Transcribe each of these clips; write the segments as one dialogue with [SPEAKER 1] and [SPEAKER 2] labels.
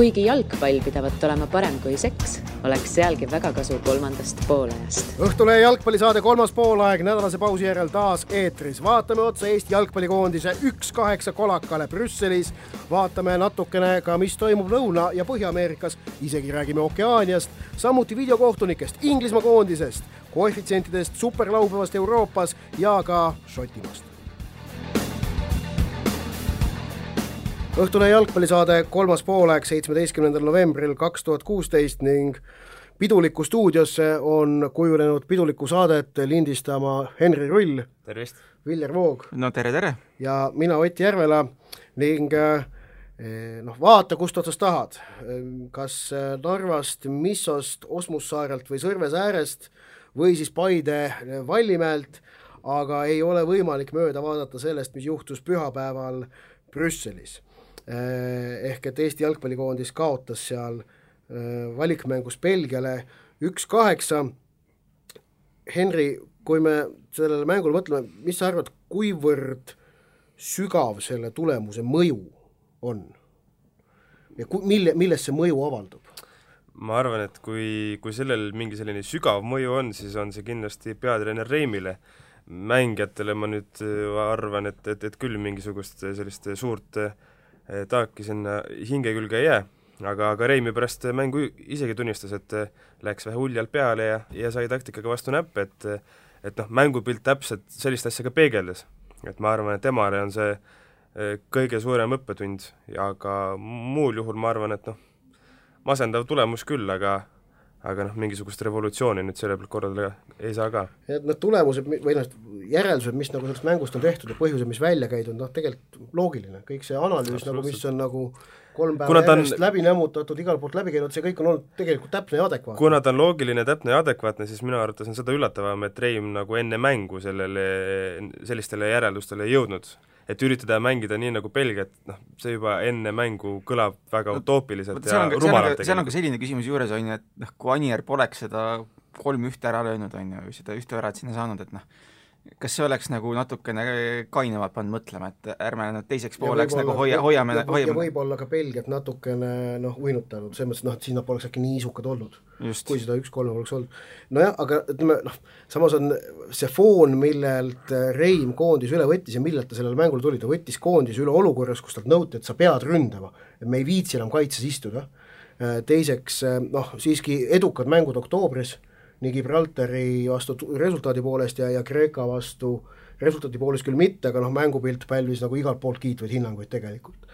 [SPEAKER 1] kuigi jalgpall pidavat olema parem kui seks, oleks sealgi väga kasu kolmandast poolajast.
[SPEAKER 2] Õhtulehe jalgpallisaade kolmas poolaeg nädalase pausi järel taas eetris. vaatame otsa Eesti jalgpallikoondise üks-kaheksa kolakale Brüsselis. vaatame natukene ka, mis toimub Lõuna- ja Põhja-Ameerikas, isegi räägime Okeaaniast, samuti videokohtunikest, Inglismaa koondisest, koefitsientidest superlaupäevast Euroopas ja ka Šotimaast. Õhtulehe jalgpallisaade kolmas poolaeg seitsmeteistkümnendal novembril kaks tuhat kuusteist ning pidulikku stuudiosse on kujunenud pidulikku saadet lindistama Henri Rull.
[SPEAKER 3] tervist!
[SPEAKER 2] Viljar Voog.
[SPEAKER 4] no tere, tere!
[SPEAKER 2] ja mina, Ott Järvela ning eh, noh, vaata, kust otsast tahad. kas Narvast, Missost, Osmussaarelt või Sõrves äärest või siis Paide Vallimäelt, aga ei ole võimalik mööda vaadata sellest, mis juhtus pühapäeval Brüsselis Eh, ehk et Eesti jalgpallikoondis kaotas seal eh, valikmängus Belgiale üks-kaheksa. Henri, kui me sellele mängule mõtleme, mis sa arvad, kuivõrd sügav selle tulemuse mõju on? ja ku-, mille, milles see mõju avaldub?
[SPEAKER 3] ma arvan, et kui, kui sellel mingi selline sügav mõju on, siis on see kindlasti peatreener Reimile. mängijatele ma nüüd arvan, et, et, et küll mingisugust sellist suurt äh, Eh, taaki sinna hinge külge ei jää, aga, aga Reimi pärast mängu isegi tunnistas, et eh, läks vähe uljalt peale ja, ja sai taktikaga vastu näppe, et et noh, mängupilt täpselt sellist asja ka peegeldas. et ma arvan, et temale on see eh, kõige suurem õppetund ja ka muul juhul ma arvan, et noh, masendav tulemus küll, aga aga noh, mingisugust revolutsiooni nüüd selle pealt korraldada ei saa ka.
[SPEAKER 2] et need tulemused või noh, järeldused, mis nagu sellest mängust on tehtud ja põhjused, mis välja käidud, noh tegelikult loogiline, kõik see analüüs nagu, mis on nagu kolm päeva järjest on... läbi nämmutatud, igalt poolt läbi käinud, see kõik on olnud tegelikult täpne ja adekvaatne.
[SPEAKER 3] kuna ta on loogiline, täpne ja adekvaatne, siis minu arvates on seda üllatavam, et Reim nagu enne mängu sellele, sellistele järeldustele ei jõudnud et üritada mängida nii nagu Belgia, et noh, see juba enne mängu kõlab väga no, utoopiliselt ja rumalalt
[SPEAKER 4] seal on ka selline küsimus juures, on ju, et noh, kui Anier poleks seda kolm-ühte ära löönud, on ju, seda ühte värat sinna saanud, et noh, kas see oleks nagu natukene kainemalt pannud mõtlema, et ärme nüüd teiseks pooleks nagu hoia, hoiame, hoiame
[SPEAKER 2] ja võib-olla ka Belgiat natukene noh, uinutanud, selles mõttes noh, et siis nad poleks äkki nii isukad olnud, kui seda üks-kolm oleks olnud. nojah, aga ütleme noh, samas on see foon, millelt Reim koondis üle võttis ja millelt ta sellele mängule tuli, ta võttis koondise üle olukorras, kus talt nõuti, et sa pead ründama, et me ei viitsi enam kaitses istuda, teiseks noh, siiski edukad mängud oktoobris nii Gibraltari vastu resultaadi poolest ja, ja Kreeka vastu resultaadi poolest küll mitte, aga noh, mängupilt pälvis nagu igalt poolt kiitvaid hinnanguid tegelikult.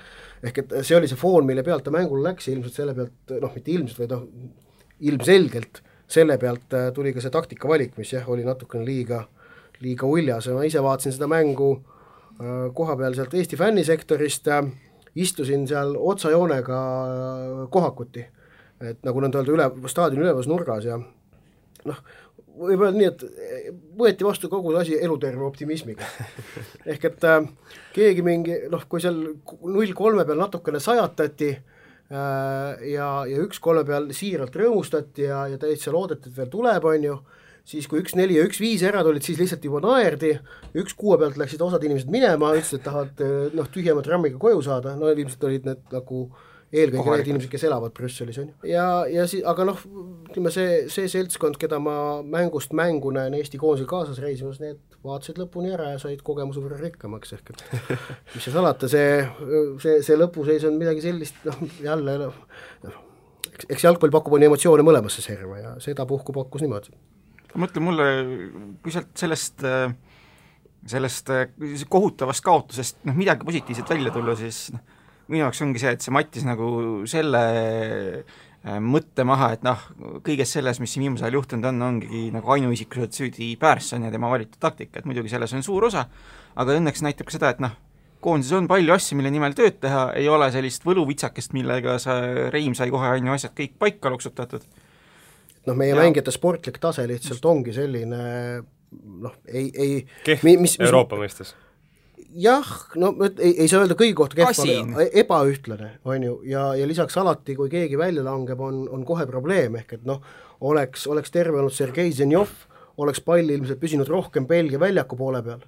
[SPEAKER 2] ehk et see oli see foon, mille pealt ta mängule läks ja ilmselt selle pealt, noh mitte ilmselt, vaid noh, ilmselgelt selle pealt äh, tuli ka see taktikavalik, mis jah, oli natukene liiga, liiga uljas ja ma ise vaatasin seda mängu äh, koha peal sealt Eesti fännisektorist äh,, istusin seal otsajoonega kohakuti, et nagu nõnda öelda, üle, staadioni üleval nurgas ja noh, võib öelda nii, et võeti vastu kogu see asi eluterve optimismiga. ehk et äh, keegi mingi noh, kui seal null kolme peal natukene sajatati äh, ja, ja üks kolme peal siiralt rõõmustati ja, ja täitsa loodeti, et veel tuleb, on ju, siis kui üks neli ja üks viis ära tulid, siis lihtsalt juba naerdi, üks kuue pealt läksid osad inimesed minema, ütlesid, et tahavad noh, tühjema trammiga koju saada, no ilmselt olid need nagu äh, eelkõige Kohalikud. need inimesed, kes elavad Brüsselis, on ju. ja, ja siis, aga noh, ütleme see, see seltskond, keda ma mängust mängu näen Eesti koondisel kaasas reisimas, need vaatasid lõpuni ära ja said kogemuse võrra rikkamaks, ehk et mis seal salata, see, see, see lõpuseis on midagi sellist, noh jälle noh, eks, eks jalgpall pakub on emotsioone mõlemasse serva ja sedapuhku pakkus niimoodi.
[SPEAKER 4] mõtle mulle, kui sealt sellest sellest kohutavast kaotusest noh, midagi positiivset välja tulla, siis noh, minu jaoks ongi see, et see mattis nagu selle äh, mõtte maha, et noh, kõiges selles, mis siin viimasel ajal juhtunud on, ongi nagu ainuisikuliselt süüdi Pärson ja tema valitud taktika, et muidugi selles on suur osa, aga õnneks näitab ka seda, et noh, koondises on palju asju, mille nimel tööd teha, ei ole sellist võluvitsakest, millega sa, Reim sai kohe, on ju, asjad kõik paika loksutatud.
[SPEAKER 2] noh, meie ja. mängijate sportlik tase lihtsalt ongi selline noh, ei, ei
[SPEAKER 3] kehv Euroopa mõistes
[SPEAKER 2] jah, no ei, ei saa öelda kõigi kohta kehv, aga ebaühtlane, on ju, ja, ja lisaks alati, kui keegi välja langeb, on, on kohe probleem, ehk et noh, oleks, oleks terve olnud Sergei Zenjov, oleks pall ilmselt püsinud rohkem Belgia väljaku poole peal,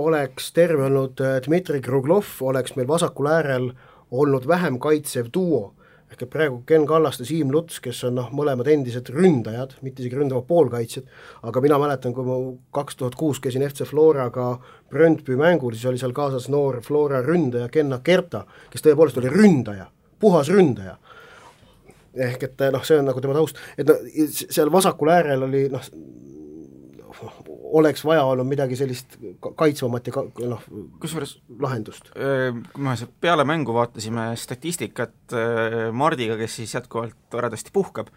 [SPEAKER 2] oleks terve olnud äh, Dmitri Kruglov, oleks meil vasakul äärel olnud vähem kaitsev duo ehk et praegu Ken Kallaste, Siim Luts, kes on noh, mõlemad endised ründajad, mitte isegi ründavad poolkaitsjad, aga mina mäletan, kui ma kaks tuhat kuus käisin FC Floraga Brøndby mängul, siis oli seal kaasas noor Flora ründaja Kenna Kerta, kes tõepoolest oli ründaja, puhas ründaja. ehk et noh, see on nagu tema taust, et no seal vasakul äärel oli noh, oleks vaja olnud midagi sellist kaitsvamat ja ka, noh,
[SPEAKER 4] kusjuures
[SPEAKER 2] lahendust.
[SPEAKER 4] Kui me peale mängu vaatasime statistikat Mardiga, kes siis jätkuvalt toredasti puhkab,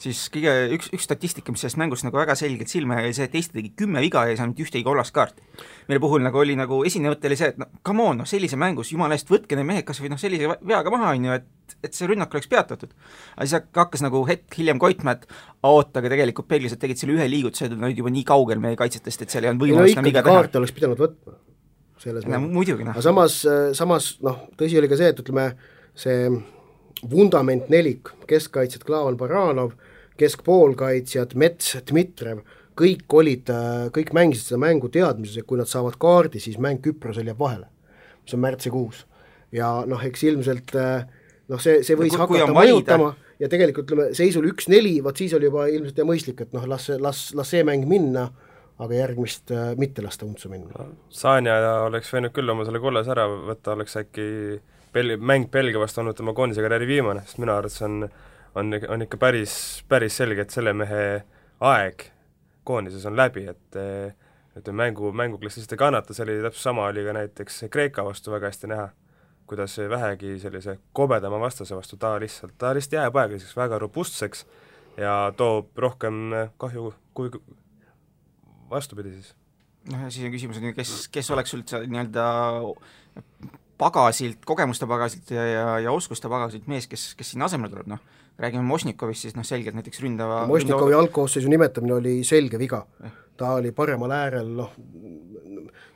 [SPEAKER 4] siis kõige, üks, üks statistika, mis sellest mängust nagu väga selgelt silma jäi, see, et Eesti tegi kümme viga ja ei saanud ühtegi kollast kaarti. mille puhul nagu oli nagu oli see, et no come on, noh sellise mängus jumala eest võtke need mehed kas või noh, sellise veaga maha, on ju, et, et see rünnak oleks peatatud. aga siis hakkas nagu hetk hiljem koitma, et oota, aga tegelikult peeglised tegid selle ühe liigutuse, nad olid juba nii kaugel meie kaitsetest, et seal ei olnud võimalust enam viga
[SPEAKER 2] teha. kaarte oleks pidanud võtma
[SPEAKER 4] selles no, muidugi noh.
[SPEAKER 2] aga samas, samas noh, tõsi oli ka see, et ütleme, see vundament nelik, keskkaitsjad Klaavan Baranov, keskpoolkaitsjad Mets, Dmitrev, kõik olid, kõik mängisid seda mängu teadmises, et kui nad saavad kaardi, siis mäng Küprosel jääb vahele, mis on märtsikuus. ja noh, eks ilmselt noh, see, see võis no, kui, hakata mõjutama ja tegelikult ütleme, seisul üks-neli, vot siis oli juba ilmselt ja mõistlik, et noh, las, las, las see mäng minna, aga järgmist äh, mitte lasta untsu minna.
[SPEAKER 3] Sanja oleks võinud küll oma selle kollase ära võtta, oleks äkki Bel-, mäng Belgia vastu olnud tema koondise karjääri viimane, sest minu arvates on on, on ikka päris, päris selge, et selle mehe aeg koondises on läbi, et et mängu, mänguklass lihtsalt ei kannata, see oli täpselt sama, oli ka näiteks Kreeka vastu väga hästi näha, kuidas vähegi sellise kobedama vastase vastu ta lihtsalt, ta lihtsalt jääb aeglaseks, väga robustseks ja toob rohkem kahju kui vastupidi siis.
[SPEAKER 4] noh, ja siis on küsimus, et kes, kes oleks üldse nii-öelda pagasilt, kogemuste pagasilt ja, ja, ja oskuste pagasilt mees, kes, kes sinna asemele tuleb, noh räägime Mošnikovist, siis noh, selgelt näiteks ründava
[SPEAKER 2] Mošnikovi ründava... algkoosseisu nimetamine oli selge viga. ta oli paremal äärel, noh,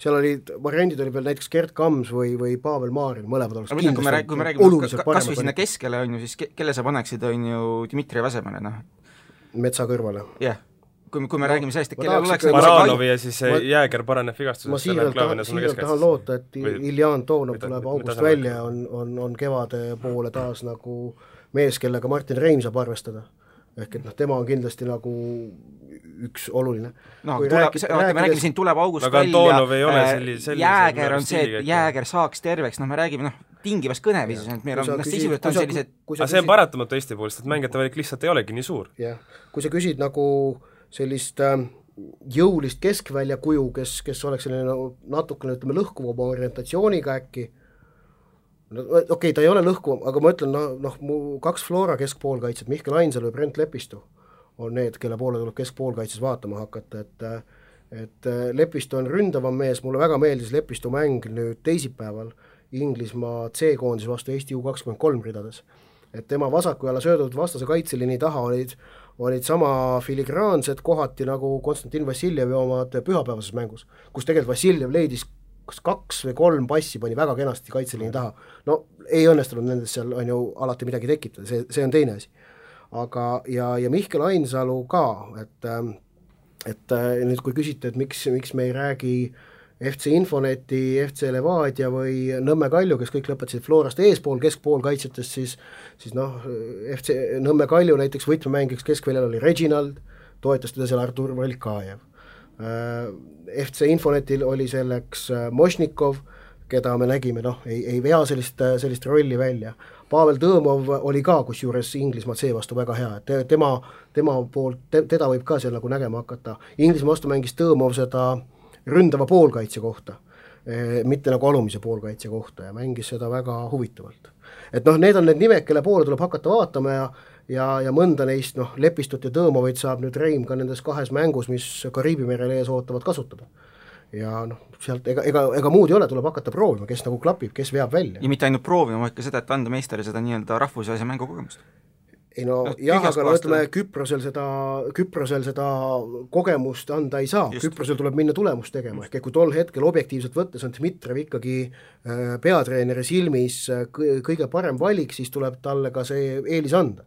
[SPEAKER 2] seal olid, variandid olid veel näiteks Gerd Kams või, või Pavel Maaril, mõlemad oleks
[SPEAKER 4] kindlasti kui me räägime, kui me räägime kas või sinna keskele, on ju, siis ke-, kelle sa paneksid, on ju, Dmitri asemele, noh.
[SPEAKER 2] Metsa kõrvale.
[SPEAKER 4] jah yeah kui me, kui me no, räägime sellest, et kellel oleks
[SPEAKER 3] Baranovi ja siis ma, Jääger paraneb vigastusest.
[SPEAKER 2] ma siiralt tahan, siiralt tahan loota, et Iljan Toonov tuleb august välja, on, on, on kevade poole taas nagu äh, mees, kellega Martin Reim saab arvestada. ehk et noh, tema on kindlasti nagu üks oluline.
[SPEAKER 4] no kui tuleb, oota, me räägime siin tuleb august
[SPEAKER 3] aga välja, äh,
[SPEAKER 4] Jääger on see, et Jääger saaks terveks, noh me räägime noh, tingivas kõneviisis, et meil on, noh sisuliselt on sellised
[SPEAKER 3] aga see on paratamatu Eesti puhul, sest mängijate valik lihtsalt ei olegi nii suur.
[SPEAKER 2] jah, kui sa küsid nagu sellist äh, jõulist keskvälja kuju, kes, kes oleks selline nagu natukene ütleme, lõhkuvama orientatsiooniga äkki, no okei okay,, ta ei ole lõhkuv, aga ma ütlen, noh, noh mu kaks Flora keskpoolkaitsjat, Mihkel Ainsalu ja Brent Lepistu, on need, kelle poole tuleb keskpoolkaitses vaatama hakata, et et Lepistu on ründavam mees, mulle väga meeldis Lepistu mäng nüüd teisipäeval Inglismaa C-koondise vastu Eesti U kakskümmend kolm ridades. et tema vasaku jala söödud vastase kaitseliini taha olid, olid sama filigraansed kohati nagu Konstantin Vassiljevi omad pühapäevases mängus, kus tegelikult Vassiljev leidis kas kaks või kolm passi pani väga kenasti kaitseliini taha, no ei õnnestunud nendest seal, on ju, alati midagi tekitada, see, see on teine asi. aga, ja, ja Mihkel Ainsalu ka, et et nüüd, kui küsite, et miks, miks me ei räägi FC Infoneti, FC Levadia või Nõmme Kalju, kes kõik lõpetasid Florast eespool keskpoolkaitsjatest, siis siis noh, FC Nõmme Kalju näiteks võtmemängiks keskväljal oli Reginald, toetas teda seal Artur Velkajev Äh, FC Infonetil oli selleks äh, Mošnikov, keda me nägime, noh, ei, ei vea sellist, äh, sellist rolli välja. Pavel Tõõmov oli ka kusjuures Inglismaa seevastu väga hea, et tema, tema poolt te,, teda võib ka seal nagu nägema hakata. Inglismaa vastu mängis Tõõmov seda ründava poolkaitse kohta, mitte nagu alumise poolkaitse kohta ja mängis seda väga huvitavalt. et noh, need on need nimed, kelle poole tuleb hakata vaatama ja ja, ja mõnda neist noh, Lepistut ja Tõõmovit saab nüüd Reim ka nendes kahes mängus, mis Kariibi merel ees ootavad, kasutada. ja noh, sealt ega, ega, ega muud ei ole, tuleb hakata proovima, kes nagu klapib, kes veab välja.
[SPEAKER 4] ja mitte ainult proovima, vaid ka seda, et anda meistele seda nii-öelda rahvusvahelise mängu kogemust.
[SPEAKER 2] Ei no, no jah, aga no ütleme, Küprosel seda, Küprosel seda kogemust anda ei saa, Küprosel tuleb minna tulemust tegema, ehk et kui tol hetkel objektiivselt võttes on Dmitrijev ikkagi äh, peatreeneri silmis äh, kõige parem valik, siis tuleb talle ka see eelis anda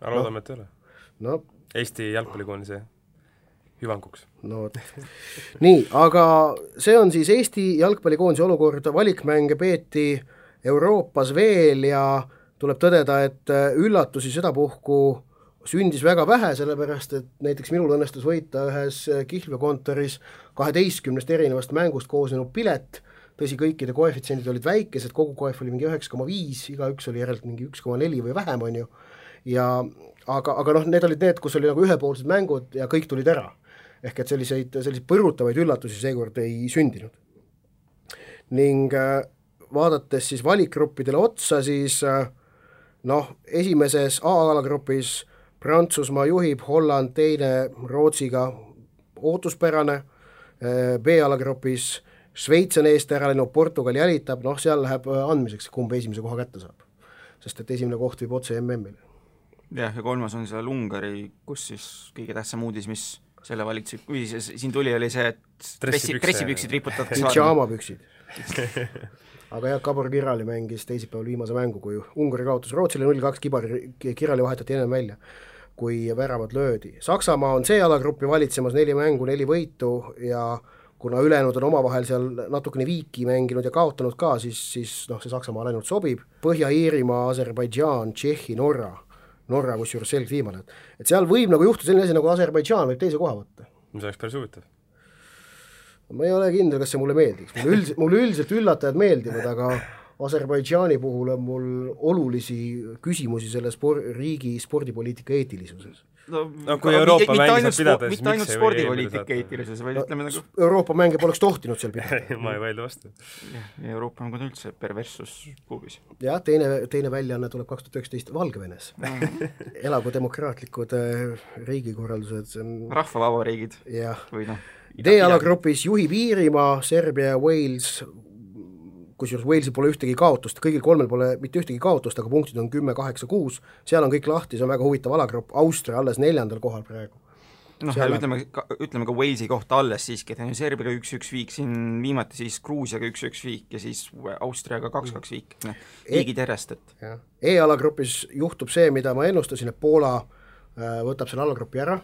[SPEAKER 3] aga loodame no., et ei ole
[SPEAKER 2] no..
[SPEAKER 3] Eesti jalgpallikoondise hüvanguks.
[SPEAKER 2] no vot. nii, aga see on siis Eesti jalgpallikoondise olukord, valikmänge peeti Euroopas veel ja tuleb tõdeda, et üllatusi sedapuhku sündis väga vähe, sellepärast et näiteks minul õnnestus võita ühes kihlveokontoris kaheteistkümnest erinevast mängust koosnenud pilet, tõsi, kõikide koefitsiendid olid väikesed, kogu koef oli mingi üheksa koma viis, igaüks oli järelikult mingi üks koma neli või vähem, on ju, ja aga, aga noh, need olid need, kus oli nagu ühepoolsed mängud ja kõik tulid ära. ehk et selliseid, selliseid põrutavaid üllatusi seekord ei sündinud. ning äh, vaadates siis valikgruppidele otsa, siis äh, noh, esimeses A-alagrupis Prantsusmaa juhib, Holland teine Rootsiga ootuspärane, äh, B-alagrupis Šveits on eest ära läinud, Portugal jälitab, noh seal läheb andmiseks, kumb esimese koha kätte saab. sest et esimene koht viib otse MM-ile
[SPEAKER 4] jah, ja kolmas on seal Ungari, kus siis kõige tähtsam uudis, mis selle valitsuse, või siin tuli, oli see, et dressi, dressipüksid riputatakse
[SPEAKER 2] pidžaamapüksid aga jah, Gabor Kirali mängis teisipäeval viimase mängu, kui Ungari kaotas Rootsile null kaks, Kibar, Kirali vahetati ennem välja, kui väravad löödi. Saksamaa on C-alagrupi valitsemas, neli mängu, neli võitu ja kuna ülejäänud on omavahel seal natukene viiki mänginud ja kaotanud ka, siis, siis noh, see Saksamaale ainult sobib. Põhja-Iirimaa, Aserbaidžaan, Tšehhi, Norra Norra kusjuures selgelt viimane, et et seal võib nagu juhtuda selline asi, nagu Aserbaidžaan võib teise koha võtta.
[SPEAKER 3] see oleks päris huvitav.
[SPEAKER 2] ma ei ole kindel, kas see mulle meeldiks, mulle üldiselt, mulle üldiselt üllatajad meeldivad, aga Aserbaidžaani puhul on mul olulisi küsimusi selle spor-, riigi spordipoliitika eetilisuses
[SPEAKER 3] no, no kui Euroopa mänge saab pidada,
[SPEAKER 4] siis mitte ainult spordipoliitika eetilises, vaid ütleme nagu
[SPEAKER 2] Euroopa mänge poleks tohtinud seal pidada
[SPEAKER 3] ma ei vaidle vastu.
[SPEAKER 4] jah, ja Euroopa mäng on üldse perverssus kuubis.
[SPEAKER 2] jah, teine, teine väljaanne tuleb kaks tuhat üheksateist Valgevenes elagu demokraatlikud äh, riigikorraldused, see on
[SPEAKER 4] rahvavabariigid.
[SPEAKER 2] jah. või noh, D-alagrupis juhib Iirimaa, Serbia ja Wales, kusjuures Walesil pole ühtegi kaotust, kõigil kolmel pole mitte ühtegi kaotust, aga punktid on kümme, kaheksa, kuus, seal on kõik lahti, see on väga huvitav alagrupp, Austria alles neljandal kohal praegu.
[SPEAKER 4] noh, ütleme, ütleme ka Walesi kohta alles siiski, et on ju Serbiaga üks-üks viik, siin viimati siis Gruusiaga üks-üks viik ja siis Austriaga kaks-kaks viik, noh, viigid järjest, et
[SPEAKER 2] E-alagrupis juhtub see, mida ma ennustasin, et Poola äh, võtab selle alagrupi ära,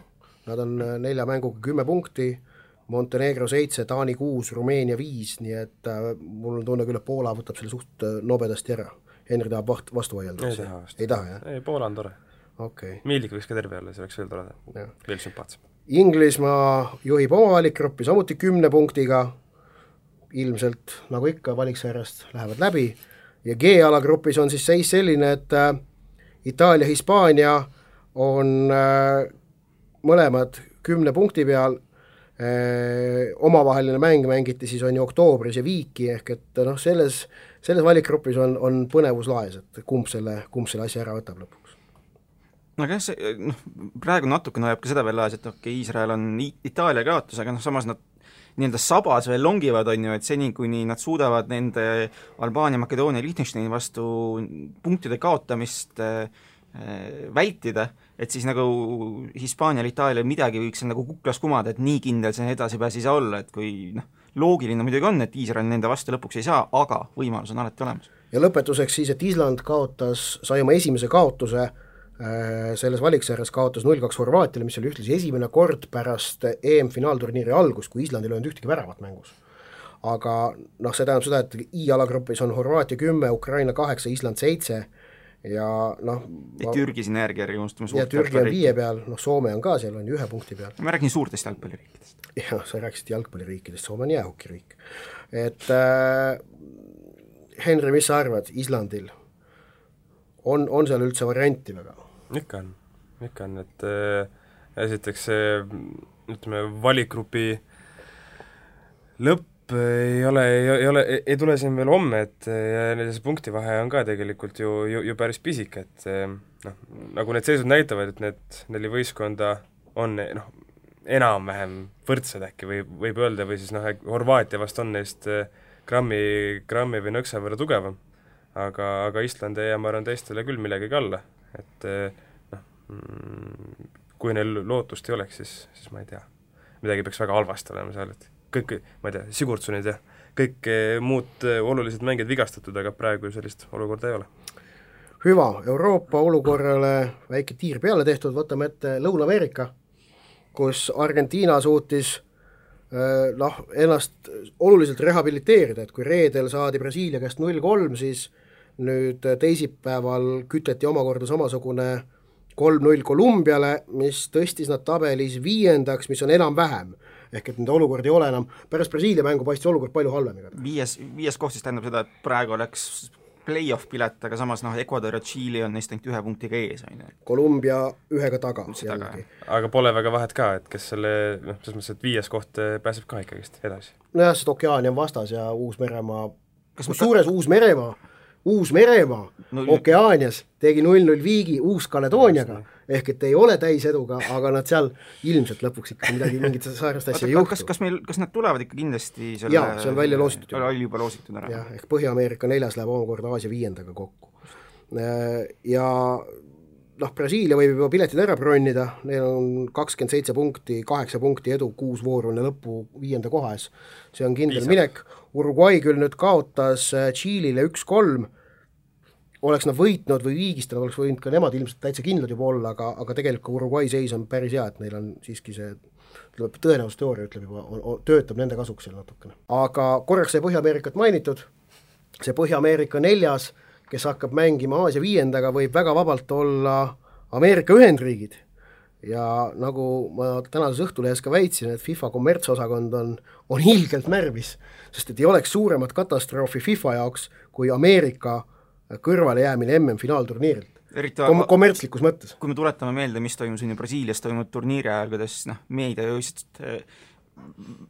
[SPEAKER 2] nad on äh, nelja mänguga kümme punkti, Montenegro seitse, Taani kuus, Rumeenia viis, nii et äh, mul on tunne küll, et Poola võtab selle suht äh, nobedasti ära. Henri tahab vaht-, vastu vaielda.
[SPEAKER 3] ei taha vast.
[SPEAKER 2] ei taha, jah?
[SPEAKER 3] ei, Poola on tore.
[SPEAKER 2] okei okay..
[SPEAKER 3] Miilik võiks ka terve olla, see oleks veel toredam, veel sümpaatsem.
[SPEAKER 2] Inglismaa juhib oma valikgruppi samuti kümne punktiga, ilmselt nagu ikka valiksarjast lähevad läbi, ja G-alagrupis on siis seis selline, et äh, Itaalia, Hispaania on äh, mõlemad kümne punkti peal omavaheline mäng mängiti siis on ju oktoobris ja viiki, ehk et noh, selles, selles valikgrupis on, on põnevus laes, et kumb selle, kumb selle asja ära võtab lõpuks.
[SPEAKER 4] no aga jah, see noh, praegu natukene hoiab ka seda veel laes, et okei okay,, Iisrael on Itaalia kaotus, aga noh, samas nad nii-öelda sabas veel longivad, on ju, et seni, kuni nad suudavad nende Albaania, Makedoonia, Liechtensteini vastu punktide kaotamist äh, vältida, et siis nagu Hispaanial, Itaalial midagi võiks seal nagu kuklas kumada, et nii kindel see edasipääs ei saa olla, et kui noh, loogiline muidugi on, et Iisrael nende vastu lõpuks ei saa, aga võimalus on alati olemas.
[SPEAKER 2] ja lõpetuseks siis, et Island kaotas, sai oma esimese kaotuse äh, selles valiksarjas kaotas null-kaks Horvaatiale, mis oli ühtlasi esimene kord pärast EM-finaalturniiri algust, kui Island ei löönud ühtegi väravat mängus. aga noh, see tähendab seda, et I-alagrupis on Horvaatia kümme, Ukraina kaheksa, Island seitse ja noh
[SPEAKER 4] ja Türgi siin järgi ärge unustame
[SPEAKER 2] ja Türgi on viie peal, noh Soome on ka seal, on ju ühe punkti peal.
[SPEAKER 4] ma räägin suurtest jalgpalliriikidest.
[SPEAKER 2] jah, sa rääkisid jalgpalliriikidest, Soome on jäähokiriik. et äh, Henri, mis sa arvad, Islandil on, on seal üldse varianti väga?
[SPEAKER 3] ikka on, ikka on, et äh, esiteks see ütleme, valikgrupi lõpp ei ole, ei ole, ei tule siin veel homme, et ja see punktivahe on ka tegelikult ju, ju, ju päris pisike, et noh, nagu need seisud näitavad, et need neli võistkonda on noh, enam-vähem võrdsed äkki või võib öelda, või siis noh, Horvaatia vast on neist grammi, grammi või nõksa võrra tugevam. aga, aga Island ei jää, ma arvan, teistele küll millegagi alla, et noh, mm, kui neil lootust ei oleks, siis, siis ma ei tea, midagi peaks väga halvasti olema seal, et kõik, ma ei tea, Sigurdssonid ja kõik eh, muud eh, olulised mängijad vigastatud, aga praegu sellist olukorda ei ole.
[SPEAKER 2] hüva, Euroopa olukorrale väike tiir peale tehtud, võtame ette Lõuna-Ameerika, kus Argentiina suutis eh, noh, ennast oluliselt rehabiliteerida, et kui reedel saadi Brasiilia käest null kolm, siis nüüd teisipäeval küteti omakorda samasugune kolm-null Kolumbiale, mis tõstis nad tabelis viiendaks, mis on enam-vähem ehk et nende olukord ei ole enam, pärast Brasiilia mängu paistis olukord palju halvem igatahes.
[SPEAKER 4] viies, viies koht siis tähendab seda, et praegu oleks play-off pilet, aga samas noh, Ecuador ja Tšiili on neist ainult ühe punktiga ees, on ju.
[SPEAKER 2] Kolumbia ühega taga jällegi.
[SPEAKER 3] aga pole väga vahet ka, et kes selle noh, selles mõttes, et viies koht eh, pääseb ka ikkagist edasi.
[SPEAKER 2] nojah, sest ookeani on vastas ja Uus-Meremaa, kusjuures Uus-Meremaa Uus-Meremaa no, Okeaanias tegi null-null viigi Uus-Kaledooniaga, ehk et ei ole täiseduga, aga nad seal ilmselt lõpuks ikka midagi, mingit säärast asja ei juhtu.
[SPEAKER 4] kas, kas meil, kas nad tulevad ikka kindlasti
[SPEAKER 2] selle jaa, see on välja loositud
[SPEAKER 4] oli juba loositud ära?
[SPEAKER 2] jah, ehk Põhja-Ameerika neljas läheb omakorda Aasia viiendaga kokku. Ja noh, Brasiilia võib juba piletid ära bronnida, neil on kakskümmend seitse punkti, kaheksa punkti edu, kuus vooru enne lõppu viienda koha ees. see on kindel Piisab. minek Uruguay küll nüüd kaotas äh, Tšiilile üks-kolm, oleks nad võitnud või viigistanud, oleks võinud ka nemad ilmselt täitsa kindlad juba olla, aga, aga tegelikult Uruguay seis on päris hea, et neil on siiski see ütleme, tõenäosusteooria ütleb juba, töötab nende kasuks seal natukene. aga korraks sai Põhja-Ameerikat mainitud, see Põhja-Ameerika neljas, kes hakkab mängima Aasia viiendaga, võib väga vabalt olla Ameerika Ühendriigid ja nagu ma tänases Õhtulehes ka väitsin, et FIFA kommertsosakond on, on ilgelt närvis, sest et ei oleks suuremat katastroofi FIFA jaoks kui Ameerika kõrvalejäämine MM-finaalturniirilt. Kom-, kommertslikus mõttes.
[SPEAKER 4] kui me tuletame meelde, mis toimus on ju Brasiilias toimunud turniiri ajal, kuidas noh, meedia ju lihtsalt äh,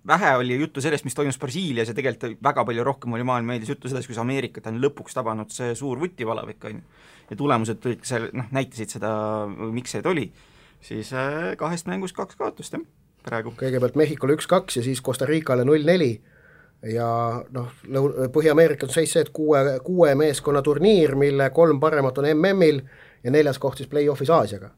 [SPEAKER 4] vähe oli juttu sellest, mis toimus Brasiilias ja tegelikult väga palju rohkem oli maailma meedias juttu sellest, kuidas Ameerikat on lõpuks tabanud see suur vutipalavik, on ju. ja tulemused tulid seal, noh, näitasid seda, miks see oli siis äh, kahest mängust kaks kaotust, jah, praegu.
[SPEAKER 2] kõigepealt Mehhikole üks-kaks ja siis Costa Ricale null-neli ja noh, Lõun-, Põhja-Ameerikas on seis see, et kuue, kuue meeskonna turniir, mille kolm paremat on MM-il ja neljas koht siis play-off'is Aasiaga.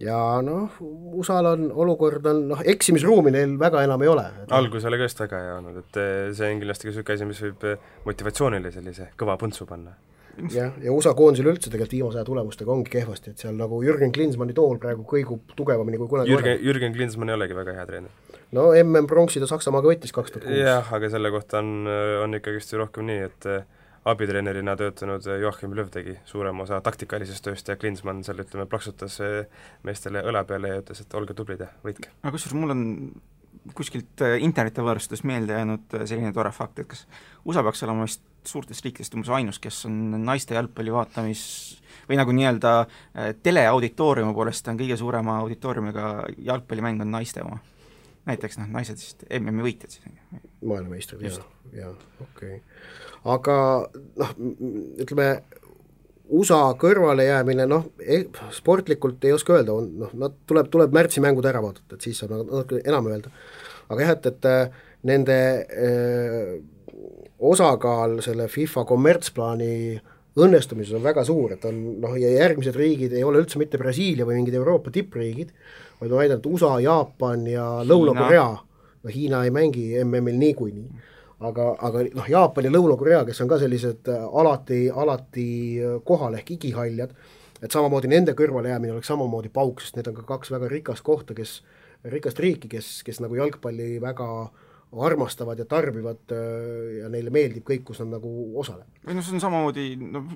[SPEAKER 2] ja noh, USA-l on, olukord on noh, eksimisruumi neil väga enam ei ole.
[SPEAKER 3] algus oli ka just väga hea olnud, et see on kindlasti ka niisugune asi, mis võib motivatsioonile sellise kõva põntsu panna
[SPEAKER 2] jah, ja USA koondisel üldse tegelikult viimase aja tulemustega ongi kehvasti, et seal nagu Jürgen Klinsmanni tool praegu kõigub tugevamini kui kunagi
[SPEAKER 3] Jürgen, Jürgen Klinsmann ei olegi väga hea treener.
[SPEAKER 2] no MM-pronksi ta Saksamaaga võttis kaks tuhat kuus.
[SPEAKER 3] jah, aga selle kohta on, on ikkagist ju rohkem nii, et eh, abitreenerina töötanud Joachim Löw tegi suurema osa taktikalisest tööst ja Klinsmann seal ütleme, plaksutas eh, meestele õla peale ja ütles, et olge tublid ja võitke.
[SPEAKER 4] aga kusjuures mul on kuskilt eh, internetivarustusest meelde jäänud selline tore fakt, et kas USA peaks olema vist suurtest riikidest umbes ainus, kes on naiste jalgpalli vaatamis või nagu nii-öelda äh, teleauditooriumi poolest on kõige suurema auditooriumiga jalgpallimäng on naiste oma. näiteks noh, naised siis MM-i võitjad siis.
[SPEAKER 2] maailmameistrid, jaa, jaa, okei okay.. aga noh, ütleme, USA kõrvalejäämine, noh, e-, sportlikult ei oska öelda, on noh, nad tuleb, tuleb märtsimängud ära vaadata, et siis saab natuke enam öelda. aga jah, et, et äh, nende äh, osakaal selle FIFA kommertsplaani õnnestumises on väga suur, et on noh, ja järgmised riigid ei ole üldse mitte Brasiilia või mingid Euroopa tippriigid, vaid on väidanud USA, Jaapan ja Lõuna-Korea, no Hiina ei mängi MM-il niikuinii, aga, aga noh, Jaapan ja Lõuna-Korea, kes on ka sellised äh, alati, alati äh, kohal ehk igihaljad, et samamoodi nende kõrvalejäämine oleks samamoodi pauk, sest need on ka kaks väga rikast kohta, kes, rikast riiki, kes, kes nagu jalgpalli väga äh, armastavad ja tarbivad äh, ja neile meeldib kõik, kus nad nagu osalevad.
[SPEAKER 4] või noh, see on samamoodi, noh,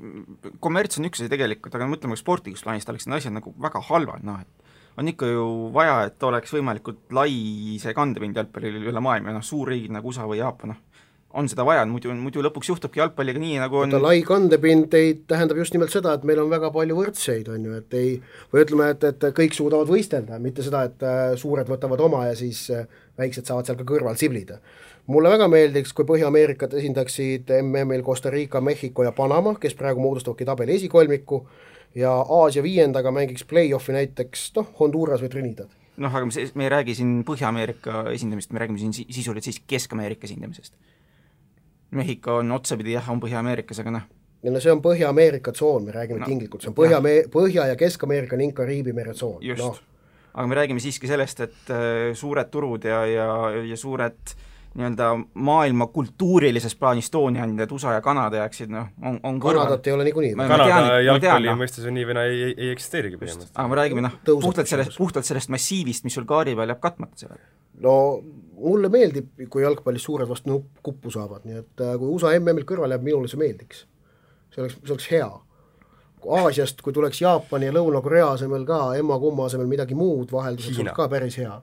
[SPEAKER 4] kommerts on üks asi tegelikult, aga mõtleme ka sportlikust plaanist, oleks need asjad nagu väga halvad, noh et on ikka ju vaja, et oleks võimalikult lai see kandepind jalgpallil üle maailma ja noh, suurriigid nagu USA või Jaapan, noh, on seda vaja, muidu, muidu lõpuks juhtubki jalgpalliga nii, nagu on
[SPEAKER 2] Oota, lai kandepind ei, tähendab just nimelt seda, et meil on väga palju võrdseid, on ju, et ei, või ütleme, et, et kõik suudavad võistelda, mitte seda, et äh, suured võtavad oma ja siis äh, väiksed saavad seal ka kõrval siblida. mulle väga meeldiks, kui Põhja-Ameerikat esindaksid MM-il Costa Rica, Mehhiko ja Panama, kes praegu moodustavadki tabeli esikolmiku, ja Aasia viiendaga mängiks play-off'i näiteks noh, Honduras või Trinidad
[SPEAKER 4] noh, aga me, me ei räägi siin Põhja-Ameerika esindamist, me räägime siin sisuliselt siis Kesk-Ameerika esindamisest Mehhiko on otsapidi jah, on Põhja-Ameerikas, aga noh.
[SPEAKER 2] ja no see on Põhja-Ameerika tsoon, me räägime no, tinglikult, see on Põhja, Põhja- ja Kesk-Ameerika ning Kariibi mere tsoon.
[SPEAKER 4] just no., aga me räägime siiski sellest, et äh, suured turud ja, ja, ja suured nii-öelda maailma kultuurilises plaanis toonijandjad, USA ja Kanada jääksid noh, on, on
[SPEAKER 2] Kanadat ei ole niikuinii.
[SPEAKER 3] Kanada jalgpalli mõistes on nii või naa ei, ei, ei eksisteerigi
[SPEAKER 4] põhimõtteliselt. aga me räägime noh, puhtalt sellest, puhtalt sellest massiivist, mis sul kaari peal jääb katmata sellega.
[SPEAKER 2] no mulle meeldib, kui jalgpallis suured vastu kuppu saavad, nii et äh, kui USA MM-ilt kõrvale jääb, minule see meeldiks. see oleks, see oleks hea. Aasiast, kui tuleks Jaapani ja Lõuna-Korea asemel ka emma-kumma asemel midagi muud vahelduseks, oleks ka päris hea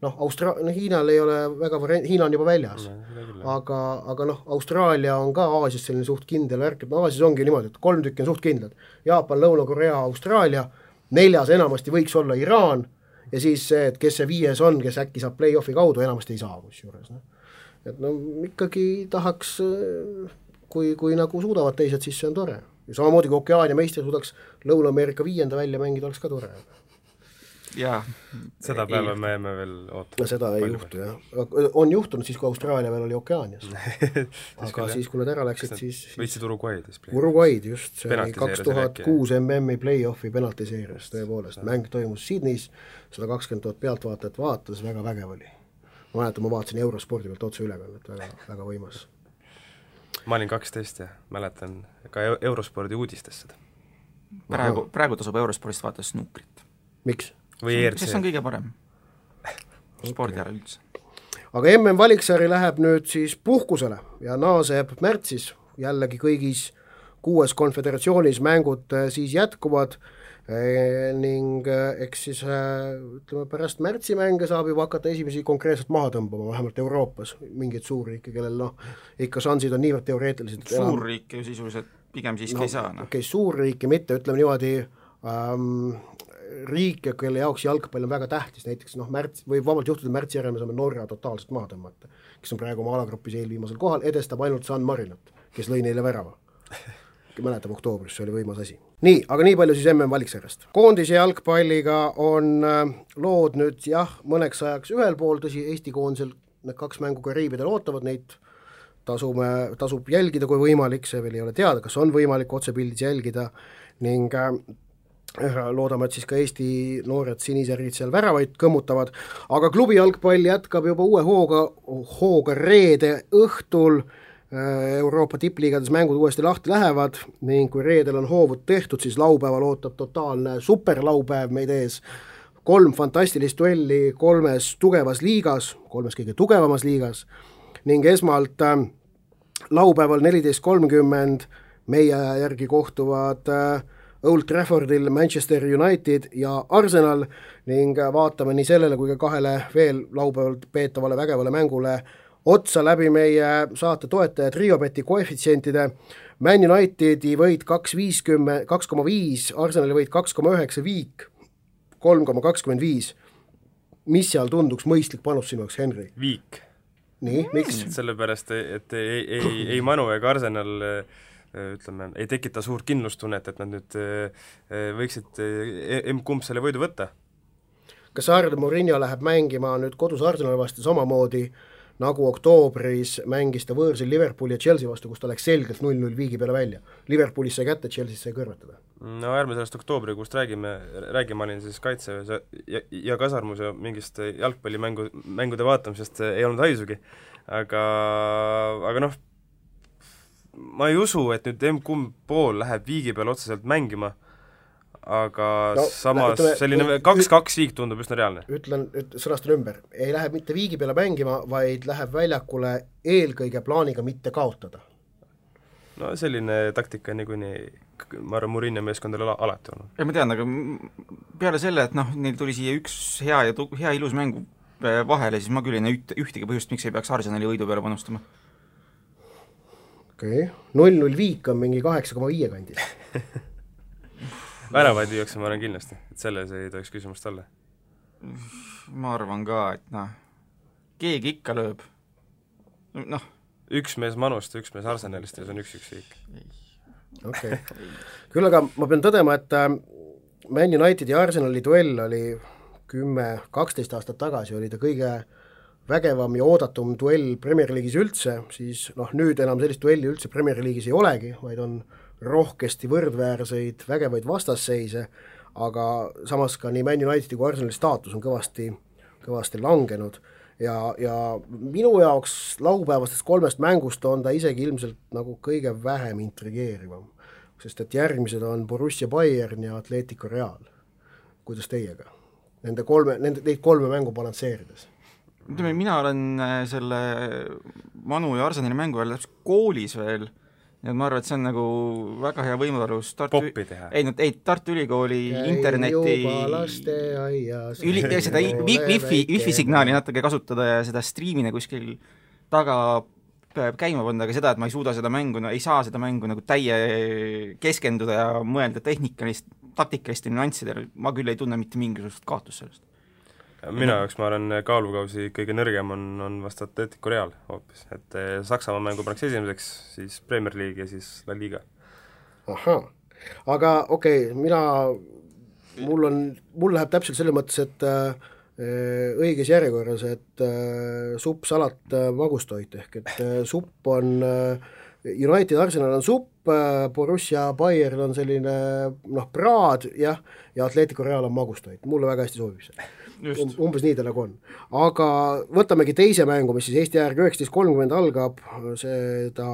[SPEAKER 2] noh, Austra-, no Hiinal ei ole väga variant, Hiina on juba väljas no,. aga, aga noh, Austraalia on ka Aasias selline suht kindel värk, et no Aasias ongi niimoodi, et kolm tükki on suht kindlad. Jaapan, Lõuna-Korea, Austraalia, neljas enamasti võiks olla Iraan ja siis see, et kes see viies on, kes äkki saab play-off'i kaudu, enamasti ei saa kusjuures, noh. et no ikkagi tahaks kui, kui nagu suudavad teised, siis see on tore. ja samamoodi, kui Okeaania meister suudaks Lõuna-Ameerika viienda välja mängida, oleks ka tore.
[SPEAKER 4] Jaa.
[SPEAKER 3] seda päeva me jääme veel ootama.
[SPEAKER 2] seda ei juhtu jah, on juhtunud siis, kui Austraalia veel oli Okeaanias aga siis, kui nad ära läksid, siis,
[SPEAKER 3] siis võitsid Uruguay'd vist.
[SPEAKER 2] Uruguay'd just, see oli kaks tuhat kuus MM-i play-off'i penaltiseerias tõepoolest, mäng toimus Sydneys, sada kakskümmend tuhat pealtvaatajat vaatas, väga vägev oli. ma mäletan, ma vaatasin Eurospordi pealt otseülekannet, väga, väga võimas
[SPEAKER 3] ma olin kaksteist ja mäletan ka Eurospordi uudistes seda.
[SPEAKER 4] praegu, praegu tasub Eurospordist vaadata snuukrit.
[SPEAKER 2] miks?
[SPEAKER 3] Või ERC?
[SPEAKER 4] sest see on kõige parem spordialal okay. üldse.
[SPEAKER 2] aga MM valiksari läheb nüüd siis puhkusele ja naaseb märtsis, jällegi kõigis kuues konföderatsioonis mängud äh, siis jätkuvad ning äh, eks siis äh, ütleme, pärast märtsimänge saab juba hakata esimesi konkreetselt maha tõmbama, vähemalt Euroopas, mingeid suurriike, kellel noh, ikka šansid on niivõrd teoreetilised.
[SPEAKER 4] suurriike ju sisuliselt pigem siiski no, ei saa, noh.
[SPEAKER 2] okei okay,, suurriike mitte, ütleme niimoodi ähm,, riike, kelle jaoks jalgpall on väga tähtis, näiteks noh, märts, võib vabalt juhtuda, märtsi järel me saame Norra totaalselt maha tõmmata, kes on praegu oma alagrupis eelviimasel kohal, edestab ainult San Marinot, kes lõi neile värava mäletab oktoobris, see oli võimas asi. nii, aga nii palju siis MM valiksarjast. koondise jalgpalliga on äh, lood nüüd jah, mõneks ajaks ühel pool, tõsi, Eesti koondisel need kaks mängu Kariibidel ootavad, neid tasume, tasub jälgida, kui võimalik, see veel ei ole teada, kas on võimalik otsepildis jälgida ning äh, loodame, et siis ka Eesti noored sinisärgid seal väravaid kõmmutavad, aga klubi jalgpall jätkab juba uue hooga, hooga reede õhtul äh, Euroopa tippliigades mängud uuesti lahti lähevad ning kui reedel on hoovud tehtud, siis laupäeval ootab totaalne superlaupäev meid ees. kolm fantastilist duelli kolmes tugevas liigas, kolmes kõige tugevamas liigas ning esmalt äh, laupäeval neliteist kolmkümmend meie järgi kohtuvad äh, Old Traffordil Manchester United ja Arsenal ning vaatame nii sellele kui ka kahele veel laupäeval peetavale vägevale mängule otsa läbi meie saate toetaja Triobeti koefitsientide. Man Unitedi võit kaks viiskümmend, kaks koma viis, Arsenali võit kaks koma üheksa, Viik kolm koma kakskümmend viis. mis seal tunduks mõistlik panus sinu jaoks, Henri?
[SPEAKER 3] Viik.
[SPEAKER 2] nii, miks?
[SPEAKER 3] sellepärast, et ei, ei, ei Manu ega Arsenal ütleme, ei tekita suurt kindlustunnet, et nad nüüd võiksid emb-kumb selle võidu võtta.
[SPEAKER 2] kas Arne Murillo läheb mängima nüüd kodus Arsenali vastu samamoodi äh, nagu oktoobris mängis ta võõrsil Liverpooli ja Chelsea vastu, kus ta läks selgelt null-null viigi peale välja. Liverpoolis sai kätte, Chelsea's sai kõrvetada.
[SPEAKER 3] no ärme sellest oktoobrikuust räägime, räägi, ma olin siis kaitseväes ja, ja, ja kasarmus ja mingist jalgpallimängu, mängude vaatamisest ei olnud haisugi. aga, aga noh, ma ei usu, et nüüd emb-kumb pool läheb viigi peale otseselt mängima aga no, samas ütleme, selline kaks-kaks viik tundub üsna reaalne.
[SPEAKER 2] ütlen, sõnastan ümber, ei lähe mitte viigi peale mängima, vaid läheb väljakule eelkõige plaaniga mitte kaotada.
[SPEAKER 3] no selline taktika niikuinii, ma arvan, Murillo meeskondadel ala, alati olnud.
[SPEAKER 4] ei ma tean, aga peale selle, et noh, neil tuli siia üks hea ja tu-, hea ilus mäng vahele, siis ma küll ei näe üht, ühtegi põhjust, miks ei peaks Arsenali võidu peale panustama.
[SPEAKER 2] Okei okay., null-null viik on mingi kaheksa koma viie kandis
[SPEAKER 3] väravaid lüüakse, ma arvan kindlasti, et selles ei tohiks küsimust olla.
[SPEAKER 4] ma arvan ka, et noh, keegi ikka lööb, noh.
[SPEAKER 3] üks mees Manust ja üks mees Arsenalist ja see on üks-üks viik.
[SPEAKER 2] okei okay., küll aga ma pean tõdema, et äh, Man Unitedi ja Arsenali duell oli kümme, kaksteist aastat tagasi oli ta kõige vägevam ja oodatum duell Premier League'is üldse, siis noh, nüüd enam sellist duelli üldse Premier League'is ei olegi, vaid on rohkesti võrdväärseid vägevaid vastasseise, aga samas ka nii Man Unitedi kui Arsenali staatus on kõvasti, kõvasti langenud ja, ja minu jaoks laupäevastest kolmest mängust on ta isegi ilmselt nagu kõige vähem intrigeerivam. sest et järgmised on Borussia Bayern ja Atletico Real. kuidas teiega? Nende kolme, nende, neid kolme mängu balansseerides
[SPEAKER 4] ütleme, mina olen äh, selle Manu ja Arsenali mängu ajal täpselt koolis veel. Ja ma arvan, et see on nagu väga hea võimalus Tartu
[SPEAKER 3] poppi teha.
[SPEAKER 4] ei no ei, Tartu Ülikooli interneti üli, seda wifi, wifi signaali natuke kasutada ja seda striimida kuskil taga käima panna, aga seda, et ma ei suuda seda mängu, no ei saa seda mängu nagu täie keskenduda ja mõelda tehnikalist, taktikaliste nüanssidele, ma küll ei tunne mitte mingisugust kaotust sellest
[SPEAKER 3] minu jaoks ma arvan, kaalukausi kõige nõrgem on, on vast Atletico Real hoopis, et eh, Saksamaa mängu pannakse esimeseks, siis Premier League ja siis La Liga.
[SPEAKER 2] ahhaa, aga okei okay,, mina, mul on, mul läheb täpselt selles mõttes, et äh, õiges järjekorras, et äh, supp, salat äh,, magustoit, ehk et äh, supp on äh, United, Arsenal on supp Borussia, Bayern on selline noh, praad jah, ja Atletico Real on magustoit, mulle väga hästi sobib see Um, umbes nii ta nagu on. aga võtamegi teise mängu, mis siis Eesti ajaga üheksateist kolmkümmend algab, seda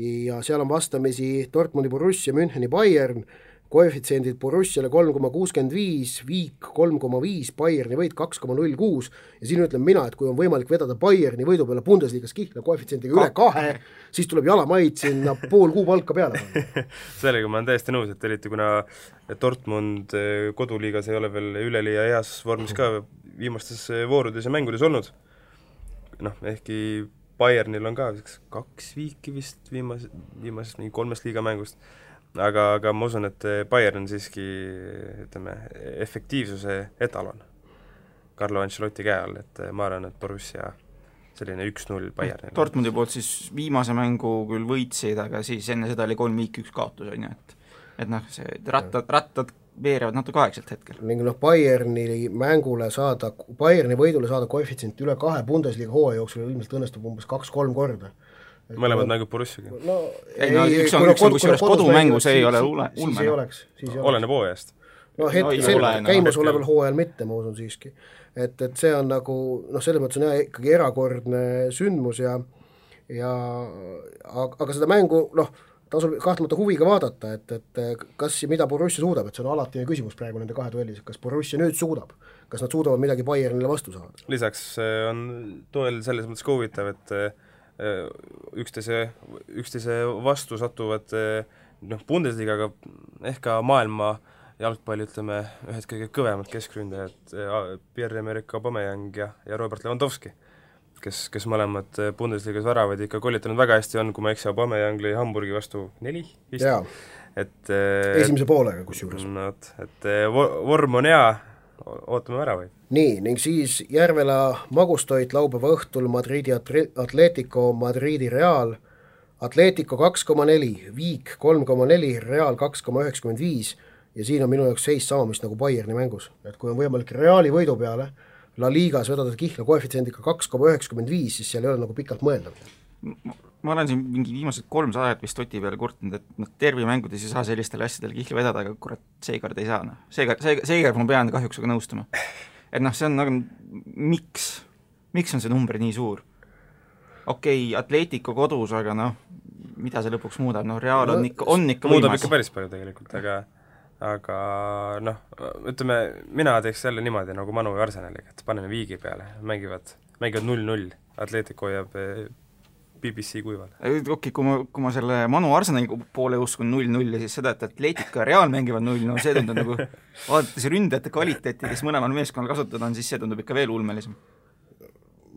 [SPEAKER 2] ja seal on vastamisi Dortmundi Borussia, Müncheni Bayern koefitsiendid Borussiale kolm koma kuuskümmend viis, Viik kolm koma viis, Bayerni võit kaks koma null kuus. Ja siin ütlen mina, et kui on võimalik vedada Bayerni võidu peale Bundesliga-s kihla koefitsiendiga üle kahe, siis tuleb jalamaid sinna pool kuu palka peale panna.
[SPEAKER 3] Sellega ma olen täiesti nõus, et eriti kuna Dortmund eh, koduliigas ei ole veel üleliia heas vormis ka viimastes eh, voorudes ja mängudes olnud, noh, ehkki Bayernil on ka kaks viiki vist viimase, viimasest mingi kolmest liigamängust aga, aga ma usun, et Bayern on siiski ütleme, efektiivsuse etalon Carlo Ancelotti käe all, et ma arvan, et Borussia selline üks-null Bayernile.
[SPEAKER 4] Dortmundi poolt siis viimase mängu küll võitsid, aga siis enne seda oli kolm viiki üks kaotus, on ju, et et noh, see rattad, rattad veerevad natuke aegselt hetkel.
[SPEAKER 2] ning noh, Bayerni mängule saada, Bayerni võidule saada koefitsient üle kahe Bundesliga hooaja jooksul ilmselt õnnestub umbes kaks-kolm korda
[SPEAKER 3] mõlemad mängud Borussiaga
[SPEAKER 4] no,? ei no üks on, üks on kusjuures kodumängus, ei ole ulme.
[SPEAKER 2] siis ei oleks, siis ei
[SPEAKER 3] oleks. oleneb hooajast.
[SPEAKER 2] no hetkel no, käimasoleval hooajal mitte, ma usun siiski. et, et see on nagu noh, selles mõttes on jah, ikkagi erakordne sündmus ja ja aga, aga seda mängu noh, tasub kahtlemata huviga vaadata, et, et kas ja mida Borussia suudab, et see on alatine küsimus praegu nende kahe duellis, et kas Borussia nüüd suudab, kas nad suudavad midagi Bayernile vastu saada?
[SPEAKER 3] lisaks eh, on duell selles mõttes ka huvitav, et eh, Äh, üksteise, üksteise vastu satuvad äh, noh, Bundesligaga ehk ka maailma jalgpalli, ütleme, ühed kõige kõvemad keskründajad, äh, Pierre-Emerick Aubameyang ja, ja Robert Lewandowski, kes, kes mõlemad Bundesligas väravaid ikka kollitanud. Väga hästi on, kui ma ei eksi, Aubameyang lõi Hamburgi vastu neli vist, et
[SPEAKER 2] esimese poolega kusjuures.
[SPEAKER 3] no vot, et vorm on hea, ootame väravaid.
[SPEAKER 2] nii, ning siis Järvela magustoit laupäeva õhtul Madridi Atletico, Madridi Real, Atletico kaks koma neli, Viik kolm koma neli, Real kaks koma üheksakümmend viis ja siin on minu jaoks seis sama, mis nagu Bayerni mängus, et kui on võimalik Reali võidu peale La Ligas vedada kihla koefitsiendiga kaks koma üheksakümmend viis, siis seal ei ole nagu pikalt mõelda
[SPEAKER 4] ma olen siin mingi viimased kolm saadet vist Oti peale kurtnud, et noh, tervimängudes ei saa sellistele asjadele kihla vedada, aga kurat, seekord ei saa, noh. seekord, see, seekord ma pean kahjuks aga nõustuma. et noh, see on nagu, miks, miks on see number nii suur? okei okay,, Atletico kodus, aga noh, mida see lõpuks muudab, noh, Real on ikka, on ikka
[SPEAKER 3] muudab võimas. ikka päris palju tegelikult, aga aga noh, ütleme, mina teeks jälle niimoodi nagu Manu ja Arsenaliga, et paneme viigi peale, mängivad, mängivad null-null, Atletico hoiab BBC kuival.
[SPEAKER 4] okei okay,, kui ma, kui ma selle Manu Arsenali poole uskun null-nulli, siis seda, et Atletica ja Real mängivad null, no see tundub nagu, vaadates ründajate kvaliteeti, kes mõlemal meeskonnal kasutada on, siis see tundub ikka veel ulmelisem.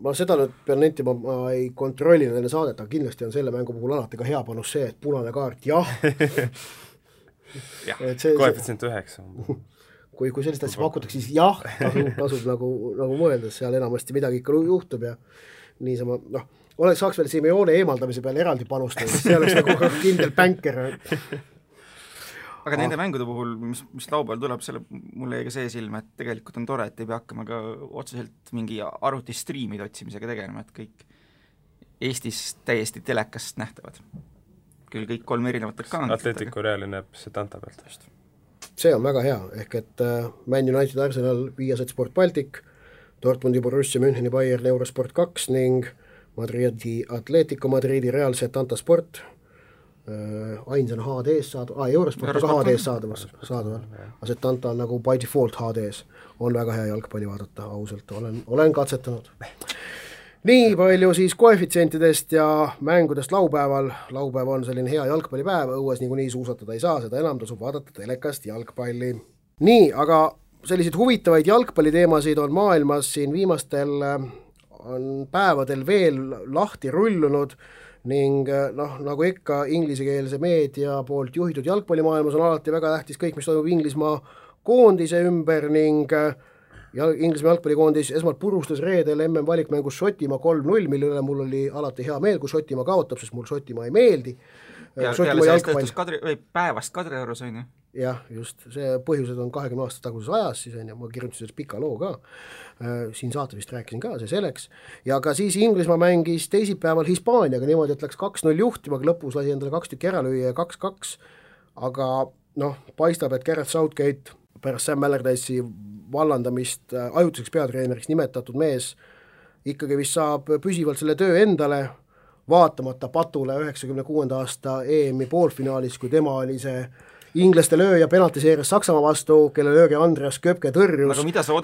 [SPEAKER 2] ma seda nüüd pean nentima, ma ei kontrollinud enne saadet, aga kindlasti on selle mängu puhul alati ka hea panus see, et punane kaart, jah
[SPEAKER 3] jah, koefitsient üheksa
[SPEAKER 2] kui, kui sellist asja pakutakse, siis jah, tasub, tasub nagu, nagu mõelda, seal enamasti midagi ikka juhtub ja niisama noh oleks, saaks veel Simeone eemaldamise peale eraldi panustada, siis see oleks nagu kindel bänker.
[SPEAKER 4] aga nende mängude puhul, mis, mis laupäeval tuleb, selle, mulle jäi ka see silma, et tegelikult on tore, et ei pea hakkama ka otseselt mingi arvutistriimide otsimisega tegelema, et kõik Eestis täiesti telekast nähtavad. küll kõik kolm erinevat ekraani.
[SPEAKER 3] Atletico Reali näeb Setanta pealt. just.
[SPEAKER 2] see on väga hea, ehk et äh, Man United, Arsenal, Viasat Sport Baltic, Dortmundi, Borussia, Müncheni, Bayern, Eurosport kaks ning Madridi Atletico Madridi Real Setanta Sport äh,, ainsana HD-s saadav ah,, Eurosport on ka HD-s saadaval, saadaval, aga Setanta on nagu by default HD-s. on väga hea jalgpalli vaadata, ausalt, olen, olen katsetanud. nii palju siis koefitsientidest ja mängudest laupäeval, laupäev on selline hea jalgpallipäev, õues niikuinii suusatada ei saa, seda enam tasub vaadata telekast jalgpalli. nii, aga selliseid huvitavaid jalgpalliteemasid on maailmas siin viimastel on päevadel veel lahti rullunud ning noh, nagu ikka inglisekeelse meedia poolt juhitud jalgpallimaailmas on alati väga tähtis kõik, mis toimub Inglismaa koondise ümber ning äh, ja Inglismaa jalgpallikoondis esmalt purustas reedel MM-valikmängus Šotimaa kolm-null, mille üle mul oli alati hea meel, kui Šotimaa kaotab, sest mul Šotimaa ei meeldi.
[SPEAKER 4] peale sellest õhtust Kadri, või päevast Kadriorus, on ju?
[SPEAKER 2] Jah, just, see põhjused on kahekümne aasta taguses ajas siis, on ju, ma kirjutasin sellest pika loo ka, äh, siin saates vist rääkisin ka, see selleks, ja ka siis Inglismaa mängis teisipäeval Hispaaniaga niimoodi, et läks kaks-null juhtima, aga lõpus lasi endale kaks tükki ära lüüa ja kaks-kaks, aga noh, paistab, et Gareth Southgate pärast Sam Allardyce'i vallandamist äh, ajutiseks peatreeneriks nimetatud mees ikkagi vist saab püsivalt selle töö endale, vaatamata patule üheksakümne kuuenda aasta EM-i poolfinaalis, kui tema oli see inglaste lööja penaltiseerias Saksamaa vastu, kelle löögi Andreas Köpke tõrjus,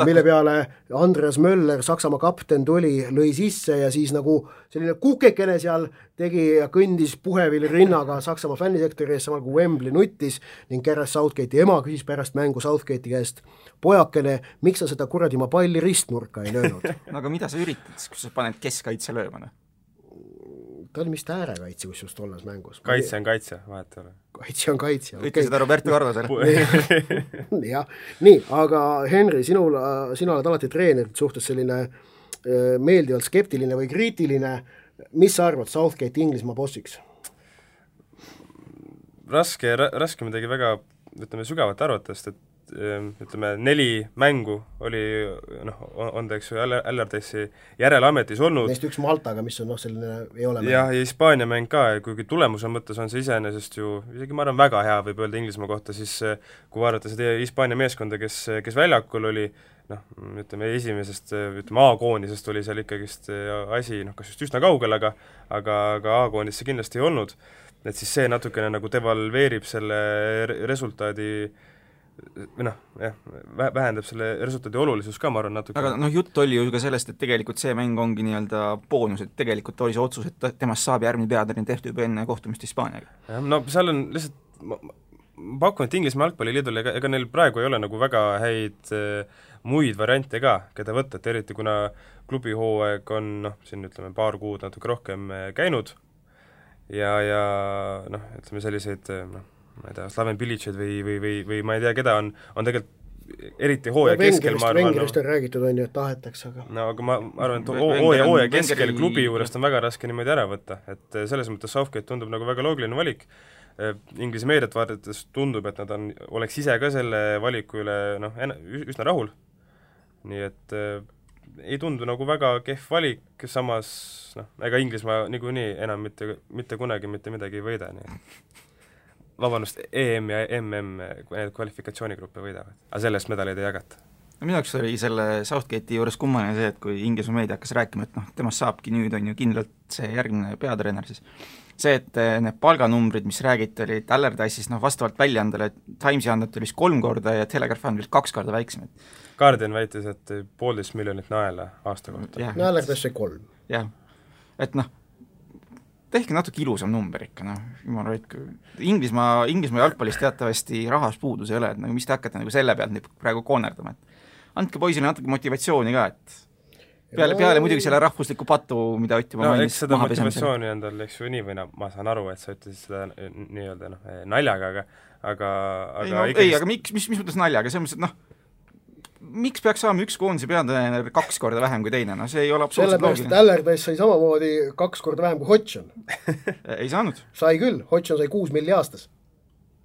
[SPEAKER 2] mille peale Andreas Möller, Saksamaa kapten, tuli, lõi sisse ja siis nagu selline kukekene seal tegi ja kõndis puhevili rinnaga Saksamaa fännisektori ees, samal kui Wembley nuttis ning Gareth Southgate'i ema küsis pärast mängu Southgate'i käest, pojakene, miks sa seda kuradi oma palli ristnurka ei löönud
[SPEAKER 4] no aga mida sa üritad siis, kui sa paned keskkaitse lööma, noh?
[SPEAKER 2] Ta oli vist äärekaitse kusjuures tolles mängus.
[SPEAKER 3] kaitse on kaitse, vahet ei ole.
[SPEAKER 2] kaitse on kaitse.
[SPEAKER 4] ütle okay. seda Roberto Carvasele
[SPEAKER 2] jah, nii, aga Henri, sinul, sina oled alati treenerite suhtes selline meeldivalt skeptiline või kriitiline, mis sa arvad Southgate Inglismaa bossiks?
[SPEAKER 3] raske, raske midagi väga ütleme, sügavat arvata, sest et ütleme, neli mängu oli noh, on ta, eks ju, Allardyce'i järelametis olnud.
[SPEAKER 2] Neist üks Maltaga, mis on noh, selline ei ole
[SPEAKER 3] jah, ja Hispaania mäng ka, kuigi tulemuse mõttes on see iseenesest ju isegi ma arvan, väga hea, võib öelda Inglismaa kohta, siis eh, kui vaadata seda Hispaania meeskonda, kes, kes väljakul oli, noh, ütleme esimesest, ütleme A-koondisest oli seal ikkagist eh, asi noh, kas just üsna kaugel, aga aga, aga A-koondis see kindlasti ei olnud, et siis see natukene nagu devalveerib selle resultaadi äh, või noh, jah, vähendab selle resultaadi olulisust ka, ma arvan, natuke.
[SPEAKER 4] aga noh, jutt oli ju ka sellest, et tegelikult see mäng ongi nii-öelda boonus, et tegelikult oli see otsus, et temast saab järgmine peatreener tehtud juba enne kohtumist Hispaaniaga.
[SPEAKER 3] jah, no seal on lihtsalt, ma, pakun, et Inglismaa jalgpalliliidul, ega, ega neil praegu ei ole nagu väga häid äh, muid variante ka, keda võtta, et eriti kuna klubihooaeg on noh, siin ütleme paar kuud natuke rohkem äh, käinud ja, ja noh, ütleme selliseid noh, ma ei tea, Slaven Bilitšid või, või, või, või ma ei tea, keda on, on tegelikult eriti hooaja no, keskel ma arvan
[SPEAKER 2] Vengerist on räägitud, on ju, et tahetakse, aga
[SPEAKER 3] no aga ma arvan, et hooaja, hooaja keskel klubi juurest on väga raske niimoodi ära võtta, et eh, selles mõttes Southgate tundub nagu väga loogiline valik, eh, Inglise meediat vaadates tundub, et nad on, oleks ise ka selle valiku üle noh, üsna rahul, nii et äh, ei tundu nagu väga kehv valik, samas noh, ega Inglismaa niikuinii enam mitte, mitte kunagi mitte midagi ei võida, nii et vabandust, EM ja MM need kvalifikatsioonigruppe võidavad, aga sellest medaleid ei jagata
[SPEAKER 4] no minu jaoks oli selle Southgate'i juures kummaline see, et kui Inglismaa meedia hakkas rääkima, et noh, temast saabki nüüd, on ju, kindlalt see järgmine peatreener, siis see, et eh, need palganumbrid, mis räägiti, olid Allardyce'is noh, vastavalt väljaandele, Timesi andmed oli vist kolm korda ja Telegraph on vist kaks korda väiksemad.
[SPEAKER 3] Guardian väitis, et poolteist miljonit naela aasta kohta.
[SPEAKER 2] no Allardyce sai kolm.
[SPEAKER 4] jah, et noh, tehke natuke ilusam number ikka, noh, jumala hoidku. Inglismaa, Inglismaa jalgpallis teatavasti rahas puudus ei ole, et nagu mis te hakkate nagu selle pealt nüüd praegu koonerdama, et andke poisile natuke motivatsiooni ka, et peale, peale muidugi selle rahvusliku patu, mida Ott juba
[SPEAKER 3] no, mainis, seda motivatsiooni on tal, eks ju, nii või naa, ma saan aru, et sa ütlesid seda nii-öelda noh, naljaga, aga aga, aga
[SPEAKER 4] ei, no, ikkagi... ei, aga miks, mis, mis mõttes naljaga, selles mõttes, et noh, miks peaks saama üks koondise peatreener kaks korda vähem kui teine, no see ei ole absoluutselt
[SPEAKER 2] loogiline. sellepärast, et Allardyce sai samamoodi kaks korda vähem kui Hodgson
[SPEAKER 4] ei saanud.
[SPEAKER 2] sai küll, Hodgson sai kuus milli aastas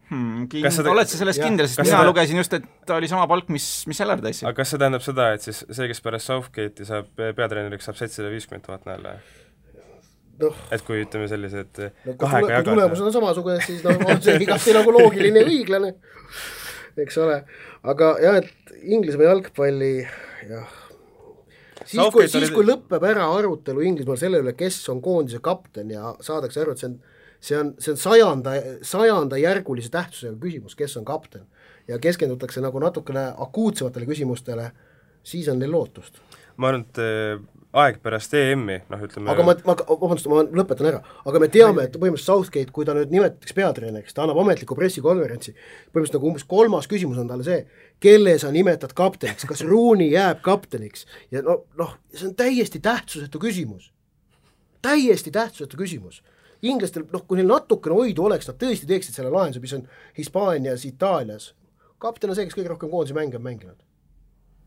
[SPEAKER 4] hmm,. Kind... Seda... oled sa selles kindel, sest mina seda... lugesin just, et ta oli sama palk, mis, mis Allardyce'il.
[SPEAKER 3] aga kas see tähendab seda, et siis see, kes pärast Southgate'i saab peatreeneriks, saab seitsesada viiskümmend tuhat näole? noh, et kui ütleme sellised
[SPEAKER 2] no, kahega jagada. tulemused on samasugused, siis noh, on see igati nagu loogiline ja õiglane, eks ole, aga jah, et Inglismaa jalgpalli jah, siis kui, siis kui lõpeb ära arutelu Inglismaal selle üle, kes on koondise kapten ja saadakse aru, et see on see on, see on sajanda, sajandajärgulise tähtsusega küsimus, kes on kapten. ja keskendutakse nagu natukene akuutsematele küsimustele, siis on neil lootust.
[SPEAKER 3] ma arvan, et aeg pärast EM-i, noh ütleme
[SPEAKER 2] aga ma, ma, vabandust, ma lõpetan ära, aga me teame, et põhimõtteliselt Southgate, kui ta nüüd nimetatakse peatreeneriks, ta annab ametliku pressikonverentsi, põhimõtteliselt nagu umbes kolmas küsimus on talle see, kelle sa nimetad kapteniks, kas Rooney jääb kapteniks ja no, noh, see on täiesti tähtsusetu küsimus. täiesti tähtsusetu küsimus inglastel, noh, kui neil natukene hoidu oleks, nad tõesti teeksid selle lahenduse, mis on Hispaanias, Itaalias, kapten on see, kes kõige rohkem koondise mänge on mänginud.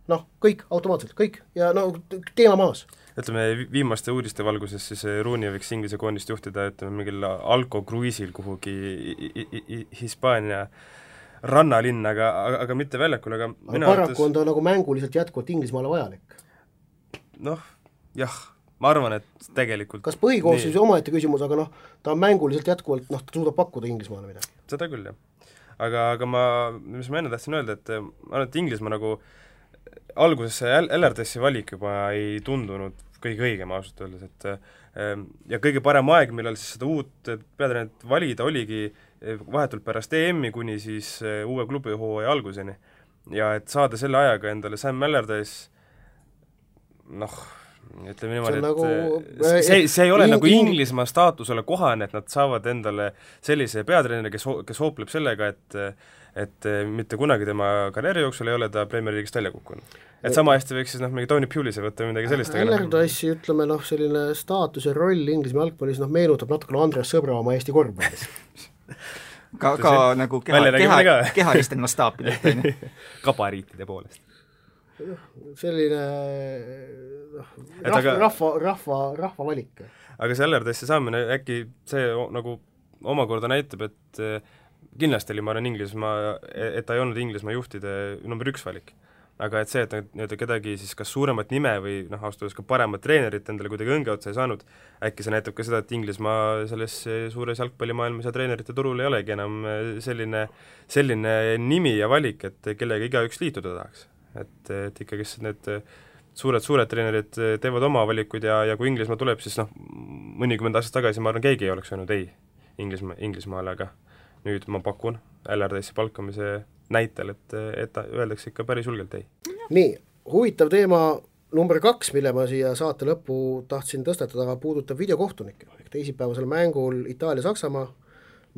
[SPEAKER 2] Noh, kõik, automaatselt, kõik ja no teema maas.
[SPEAKER 3] ütleme, viimaste uudiste valguses siis Rooney võiks Inglise koondist juhtida, ütleme, mingil alkokruiisil kuhugi Hispaania rannalinna, aga, aga, aga mitte väljakul, aga
[SPEAKER 2] aga paraku arvates... on ta nagu mänguliselt jätkuvalt Inglismaale vajalik.
[SPEAKER 3] noh, jah ma arvan, et tegelikult
[SPEAKER 2] kas põhikoosseis omaette küsimus, aga noh, ta on mänguliselt jätkuvalt, noh, ta suudab pakkuda Inglismaale midagi.
[SPEAKER 3] seda küll, jah. aga, aga ma, mis ma enne tahtsin öelda, et ma arvan, et Inglismaa nagu alguses see LRDS-i valik juba ei tundunud kõige õigem ausalt öeldes, et ehm, ja kõige parem aeg, millal siis seda uut peatreenerit valida, oligi eh, vahetult pärast EM-i kuni siis eh, uue klubihooaja alguseni. ja et saada selle ajaga endale Sam Allardyce noh, ütleme niimoodi, et nagu, see, see, ei ole in, nagu Inglismaa staatusele kohane, et nad saavad endale sellise peatreeneri, kes, kes hoopleb sellega, et et mitte kunagi tema karjääri jooksul ei ole ta Premier League'ist välja kukkunud. et sama hästi võiks siis noh, mingi Tony Pulis'i võtta või midagi sellist
[SPEAKER 2] Allardyce'i ütleme noh, selline staatus ja roll Inglismaa jalgpallis noh, meenutab natukene Andres Sõbramaa Eesti korvpallis
[SPEAKER 4] ka, ka nagu keha, keha, kehaliste mastaapidelt, on ju.
[SPEAKER 3] gabariitide poolest
[SPEAKER 2] selline noh, rahva aga..., rahva, rahva, rahva valik.
[SPEAKER 3] aga see LRD-sse saamine äkki see nagu omakorda näitab, et eh, kindlasti oli, ma arvan, Inglismaa, et ta ei olnud Inglismaa juhtide number üks valik. aga et see, et nad nii-öelda kedagi siis kas suuremat nime või noh, ausalt öeldes ka paremat treenerit endale kuidagi õnge otsa ei saanud, äkki see näitab ka seda, et Inglismaa selles suures jalgpallimaailmas ja treenerite turul ei olegi enam eh, selline, selline nimi ja valik, et kellega igaüks liituda tahaks et, et ikkagist need suured, suured treenerid teevad oma valikuid ja, ja kui Inglismaa tuleb, siis noh, mõnikümmend aastat tagasi ma arvan, keegi ei oleks öelnud ei Inglismaa, Inglismaale, aga nüüd ma pakun LRD-sse palkamise näitel, et, et öeldakse ikka päris julgelt ei.
[SPEAKER 2] nii, huvitav teema number kaks, mille ma siia saate lõppu tahtsin tõstatada, puudutab videokohtunikke, ehk teisipäevasel mängul Itaalia-Saksamaa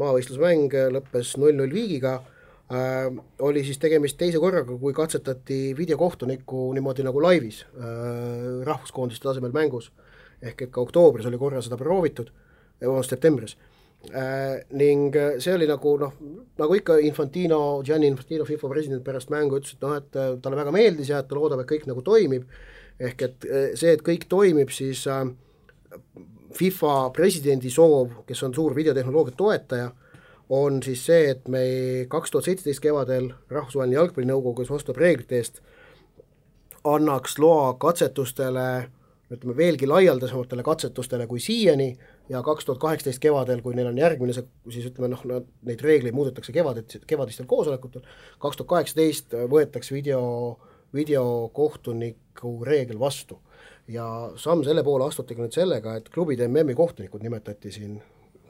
[SPEAKER 2] maavõistlusmäng lõppes null-null viigiga äh, oli siis tegemist teise korraga, kui katsetati videokohtunikku niimoodi nagu laivis äh, rahvuskoondiste tasemel mängus. ehk et ka oktoobris oli korra seda proovitud, vabandust, septembris. Ning äh, see oli nagu noh, nagu ikka Infantino, Gianni Infantino, FIFA president pärast mängu ütles, et noh, et äh, talle väga meeldis ja et ta loodab, et kõik nagu toimib, ehk et see, et kõik toimib, siis äh, FIFA presidendi soov, kes on suur videotehnoloogia toetaja, on siis see, et me kaks tuhat seitseteist kevadel Rahvusvaheline Jalgpallinõukogu, kes vastutab reeglite eest, annaks loa katsetustele, ütleme veelgi laialdasematele katsetustele kui siiani ja kaks tuhat kaheksateist kevadel, kui neil on järgmine see, siis ütleme noh, neid reegleid muudetakse kevadet, kevadistel koosolekutel, kaks tuhat kaheksateist võetakse video, videokohtuniku reegel vastu. ja samm selle poole astutigi nüüd sellega, et klubide MM-i kohtunikud nimetati siin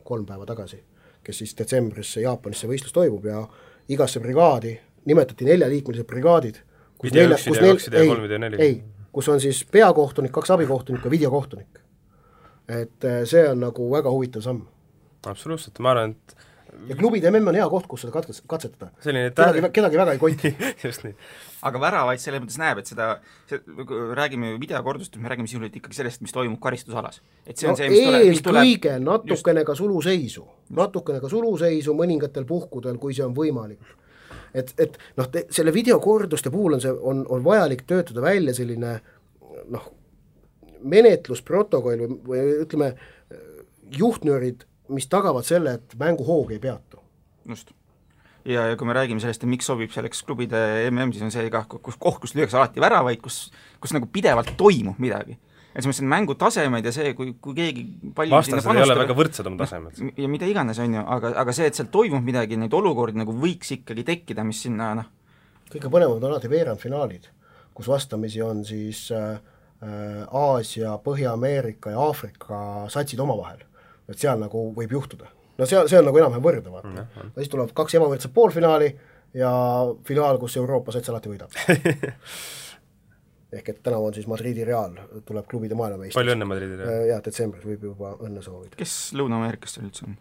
[SPEAKER 2] kolm päeva tagasi kes siis detsembris Jaapanis see võistlus toimub ja igasse brigaadi nimetati neljaliikmelised brigaadid. kus nelja, kus neil, ei, ei, kus on siis peakohtunik, kaks abikohtunikku ja videokohtunik. Et äh, see on nagu väga huvitav samm.
[SPEAKER 3] absoluutselt, ma arvan, et
[SPEAKER 2] ja klubide MM on hea koht, kus seda katkes-, katsetada.
[SPEAKER 3] selline
[SPEAKER 2] kedagi, kedagi väga ei koti
[SPEAKER 3] just nii.
[SPEAKER 4] aga väravaid selles mõttes näeb, et seda, räägime videokordust, me räägime sisuliselt ikkagi sellest, mis toimub karistusalas. et see on no, see, mis
[SPEAKER 2] tuleb, mis tuleb eelkõige natukene just... ka suluseisu, natukene ka suluseisu mõningatel puhkudel, kui see on võimalik. et, et noh, selle videokorduste puhul on see, on, on vajalik töötada välja selline noh, menetlusprotokoll või, või ütleme, juhtnöörid mis tagavad selle, et mänguhoog ei peatu.
[SPEAKER 4] just. ja, ja kui me räägime sellest, et miks sobib selleks klubide mm, siis on see ka, kus koht, kus lüüakse alati väravaid, kus, kus nagu pidevalt toimub midagi. et selles mõttes, et mängutasemed ja see, kui, kui keegi
[SPEAKER 3] palju vastased ei ole väga võrdsed oma tasemed.
[SPEAKER 4] ja mida iganes, on ju, aga, aga see, et seal toimub midagi, neid olukordi nagu võiks ikkagi tekkida, mis sinna noh
[SPEAKER 2] kõige põnevamad on alati veerandfinaalid, kus vastamisi on siis äh Aasia, Põhja-Ameerika ja Aafrika satsid omavahel et seal nagu võib juhtuda. no seal, see on nagu enam-vähem võrreldav, vaata mm. -hmm. siis tulevad kaks ebavõrdset poolfinaali ja finaal, kus Euroopa sats alati võidab ehk et tänavu on siis Madridi Real, tuleb klubide maailmameister.
[SPEAKER 3] palju õnne Madridi Real!
[SPEAKER 2] Äh, jah, detsembris võib juba õnne soovida.
[SPEAKER 4] kes Lõuna-Ameerikast seal üldse on?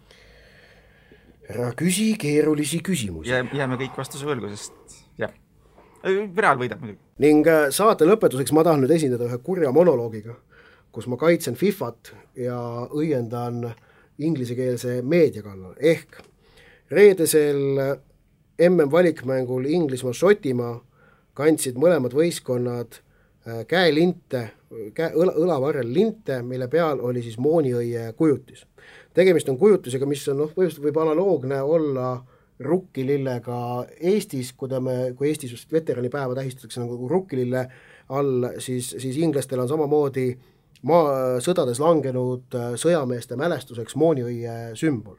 [SPEAKER 2] ära küsi keerulisi küsimusi.
[SPEAKER 4] jää, jääme kõik vastuse võlgu, sest jah, Real võidab muidugi.
[SPEAKER 2] ning äh, saate lõpetuseks ma tahan nüüd esindada ühe kurja monoloogiga, kus ma kaitsen Fifat ja õiendan inglisekeelse meedia kallal, ehk reedesel MM-valikmängul Inglismaa-Šotimaa kandsid mõlemad võistkonnad äh, käelinte, käe, õla, õlavarrel linte, mille peal oli siis mooniõie kujutis. tegemist on kujutisega, mis on noh, põhimõtteliselt võib analoogne olla rukkilillega Eestis, kui me, kui Eestis just veteranipäeva tähistatakse nagu rukkilille all, siis, siis inglastel on samamoodi maa, sõdades langenud äh, sõjameeste mälestuseks mooniõie sümbol.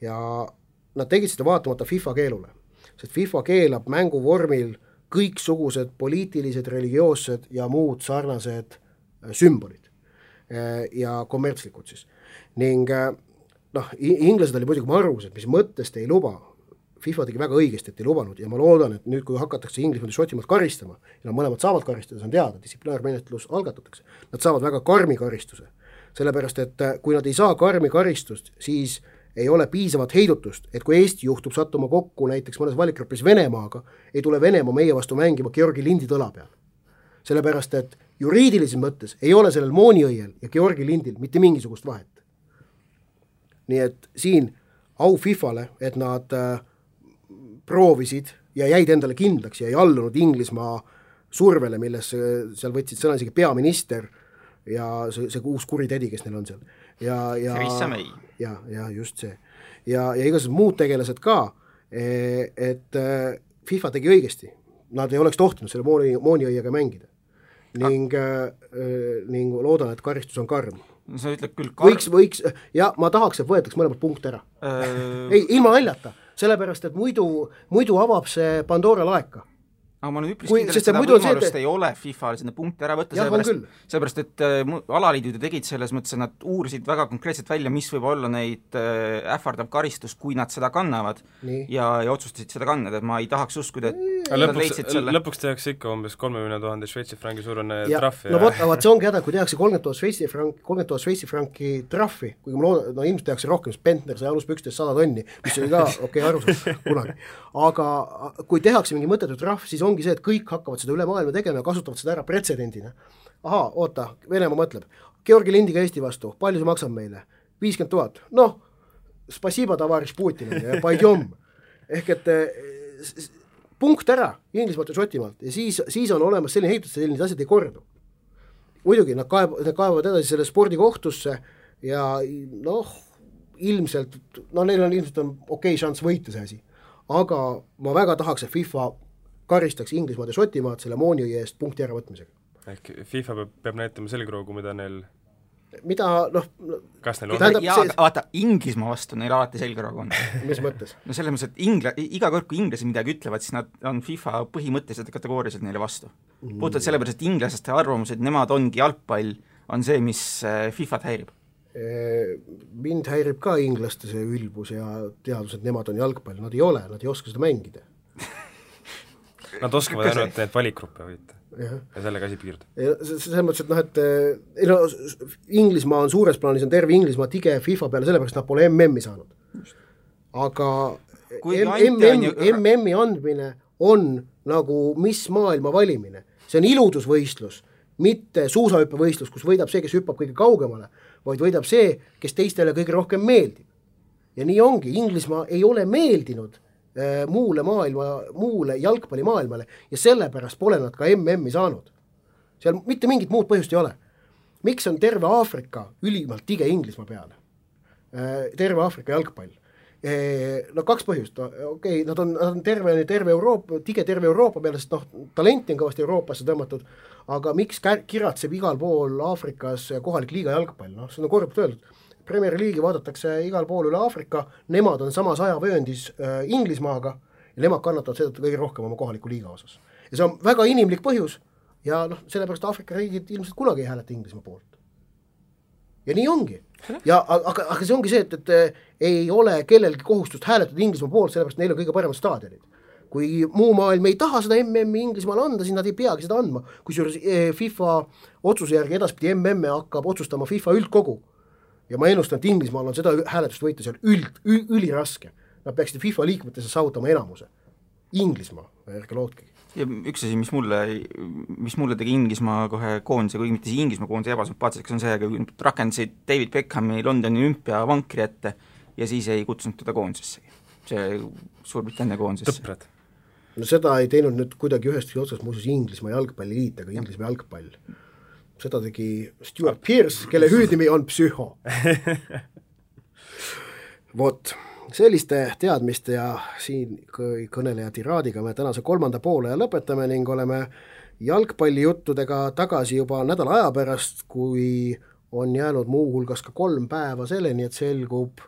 [SPEAKER 2] ja nad tegid seda vaatamata FIFA keelule, sest FIFA keelab mänguvormil kõiksugused poliitilised, religioossed ja muud sarnased äh, sümbolid äh, ja kommertslikud siis. ning noh, inglased olid muidugi marused, mis mõttest ei luba, FIFA tegi väga õigesti, et ei lubanud ja ma loodan, et nüüd, kui hakatakse Inglismaad ja Šotimaad karistama, ja nad mõlemad saavad karistada, see on teada, distsiplinaarmenetlus algatatakse, nad saavad väga karmi karistuse. sellepärast, et kui nad ei saa karmi karistust, siis ei ole piisavat heidutust, et kui Eesti juhtub sattuma kokku näiteks mõnes valikgrupis Venemaaga, ei tule Venemaa meie vastu mängima Georgi lindi tõla peal. sellepärast, et juriidilises mõttes ei ole sellel mooniõiel ja Georgi lindil mitte mingisugust vahet. nii et siin au Fifale, et nad äh, proovisid ja jäid endale kindlaks ja ei allunud Inglismaa survele, milles seal võtsid sõna isegi peaminister ja see, see uus kuri tädi, kes neil on seal ja, ja ja, ja just see. ja, ja igasugused muud tegelased ka, e, et e, FIFA tegi õigesti, nad ei oleks tohtinud selle mooni, mooniõiega mängida. ning ah., ning loodan, et karistus on karm.
[SPEAKER 4] sa ütled küll kar...
[SPEAKER 2] võiks, võiks, ja ma tahaks, et võetaks mõlemad punkte ära äh.... ei, ilma naljata, sellepärast et muidu, muidu avab see Pandora laeka
[SPEAKER 4] aga ma olen üpris kindel, et seda võimalust et... ei ole FIFA-l sinna punkti ära võtta, sellepärast, sellepärast et äh, alaliidud ju tegid selles mõttes, et nad uurisid väga konkreetselt välja, mis võib olla neid äh, ähvardav karistus, kui nad seda kannavad Nii. ja, ja otsustasid seda kanda, et ma ei tahaks uskuda, et
[SPEAKER 3] lõpuks, selle... lõpuks tehakse ikka umbes kolmekümne tuhande Šveitsi frangi suurune trahv
[SPEAKER 2] ja no vot, aga see ongi häda, kui tehakse kolmkümmend tuhat Šveitsi frank, kolmkümmend tuhat Šveitsi franki trahvi, kuigi ma loodan, no ilmselt tehakse rohkem, sest Bentner sai aluspükstes sada tonni, mis oli ka okei okay, arusaam kunagi. aga kui tehakse mingi mõttetu trahv, siis ongi see, et kõik hakkavad seda üle maailma tegema ja kasutavad seda ära pretsedendina. ahaa, oota, Venemaa mõtleb, Georgi lindiga Eesti vastu, palju see maksab meile? viiskümmend tuhat, noh, spasiba, tavaris Putinile ja paidjom. ehk et eh, punkt ära Inglismaalt ja Šotimaalt ja siis, siis on olemas selline heidutus, sellised asjad ei kordu. muidugi nad kaeb-, nad kaevavad edasi selle spordikohtusse ja noh, ilmselt, no neil on ilmselt on okei okay šanss võita see asi. aga ma väga tahaks, et FIFA karistaks Inglismaad ja Šotimaad selle mooniõie eest punkti äravõtmisega.
[SPEAKER 3] ehk FIFA peab, peab näitama selgroogu, mida neil
[SPEAKER 2] mida noh
[SPEAKER 3] kas neil
[SPEAKER 4] on? jaa, aga vaata, Inglismaa vastu neil alati selgroog on
[SPEAKER 2] mis mõttes?
[SPEAKER 4] no selles mõttes, et ingla-, iga kord, kui inglased midagi ütlevad, siis nad on FIFA põhimõtteliselt kategooriliselt neile vastu mm.. puhtalt sellepärast, et inglaste arvamus, et nemad ongi jalgpall, on see, mis äh, FIFA-t häirib
[SPEAKER 2] mind häirib ka inglaste see ülbus ja teadus, et nemad on jalgpall, nad ei ole, nad ei oska seda mängida
[SPEAKER 3] Nad oskavad ainult neid valikgruppe võita ja, sellega asi piirdub.
[SPEAKER 2] selles mõttes, et noh, et ei no Inglismaa on suures plaanis, on terve Inglismaa tige FIFA peale sellepärast, nad pole MM-i saanud. aga MM-i, MM-i andmine on nagu mis maailma valimine, see on iludusvõistlus, mitte suusahüppevõistlus, kus võidab see, kes hüppab kõige kaugemale, vaid võidab see, kes teistele kõige rohkem meeldib. ja nii ongi, Inglismaa ei ole meeldinud muule maailma, muule jalgpallimaailmale ja sellepärast pole nad ka MM-i saanud. seal mitte mingit muud põhjust ei ole. miks on terve Aafrika ülimalt tige Inglismaa peale? Äh, terve Aafrika jalgpall. Äh, no kaks põhjust, okei okay,, nad on, nad on terve, terve Euroopa, tige terve Euroopa peale, sest noh, talenti on kõvasti Euroopasse tõmmatud, aga miks kiratseb igal pool Aafrikas kohalik liiga jalgpall, noh, see on korduvalt öeldud Premier League'i vaadatakse igal pool üle Aafrika, nemad on samas ajavööndis äh, Inglismaaga ja nemad kannatavad seetõttu kõige rohkem oma kohaliku liiga osas. ja see on väga inimlik põhjus ja noh, sellepärast Aafrika riigid ilmselt kunagi ei hääleta Inglismaa poolt. ja nii ongi. ja aga, aga see ongi see, et, et äh, ei ole kellelgi kohustust hääletada Inglismaa poolt, sellepärast neil on kõige paremad staadionid. kui muu maailm ei taha seda MM-i Inglismaale anda, siis nad ei peagi seda andma, kusjuures eh, FIFA otsuse järgi edaspidi MM-e hakkab otsustama FIFA üldkogu. Ja ma ennustan, et Inglismaal on seda hääletust võita seal üld, üliraske. Nad peaksid FIFA liikmetesse saavutama enamuse. Inglismaa, ärge lootkegi
[SPEAKER 4] ja üks asi, mis mulle, mis mulle tegi Inglismaa kohe koondise, kuigi mitte siis Inglismaa koondise ebasümpaatseks, on see, kui nad rakendasid David Beckhami Londoni olümpiavankri ette ja siis ei kutsunud teda koondisesse. see Suurbritannia koondisesse.
[SPEAKER 3] tõprad
[SPEAKER 2] no seda ei teinud nüüd kuidagi ühestki otsast muuseas Inglismaa jalgpalliliit ega Inglismaa jalgpall. Seda tegi Stewart Pearce, kelle hüüdnimi on Psühho. vot, selliste teadmiste ja siin kõneleja tiraadiga me tänase kolmanda poole lõpetame ning oleme jalgpallijuttudega tagasi juba nädala aja pärast, kui on jäänud muuhulgas ka kolm päeva selleni, et selgub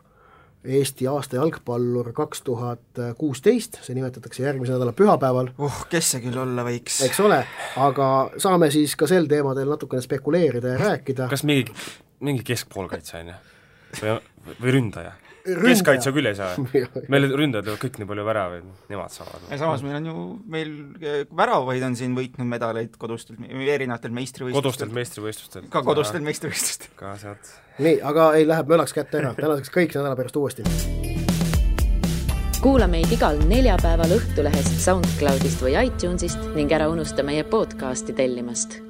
[SPEAKER 2] Eesti aasta jalgpallur kaks tuhat kuusteist, see nimetatakse järgmise nädala pühapäeval.
[SPEAKER 4] uh, kes see küll olla võiks?
[SPEAKER 2] eks ole, aga saame siis ka sel teemadel natukene spekuleerida ja rääkida.
[SPEAKER 3] kas mingi, mingi keskpoolkaitse on ju? või, või ründaja? Keskkaitse küll ei saa meil ründajad teevad kõik nii palju väravaid, nemad saavad.
[SPEAKER 4] ja samas meil on ju, meil väravaid on siin võitnud medaleid kodustelt, erinevatel meistrivõistlustel.
[SPEAKER 3] kodustelt meistrivõistlustel.
[SPEAKER 4] ka kodustelt meistrivõistlustel.
[SPEAKER 3] ka sealt.
[SPEAKER 2] nii, aga ei, läheb mölaks kätte ära, tänaseks kõik, nädala pärast uuesti.
[SPEAKER 1] kuula meid igal neljapäeval Õhtulehest, SoundCloudist või iTunesist ning ära unusta meie podcasti tellimast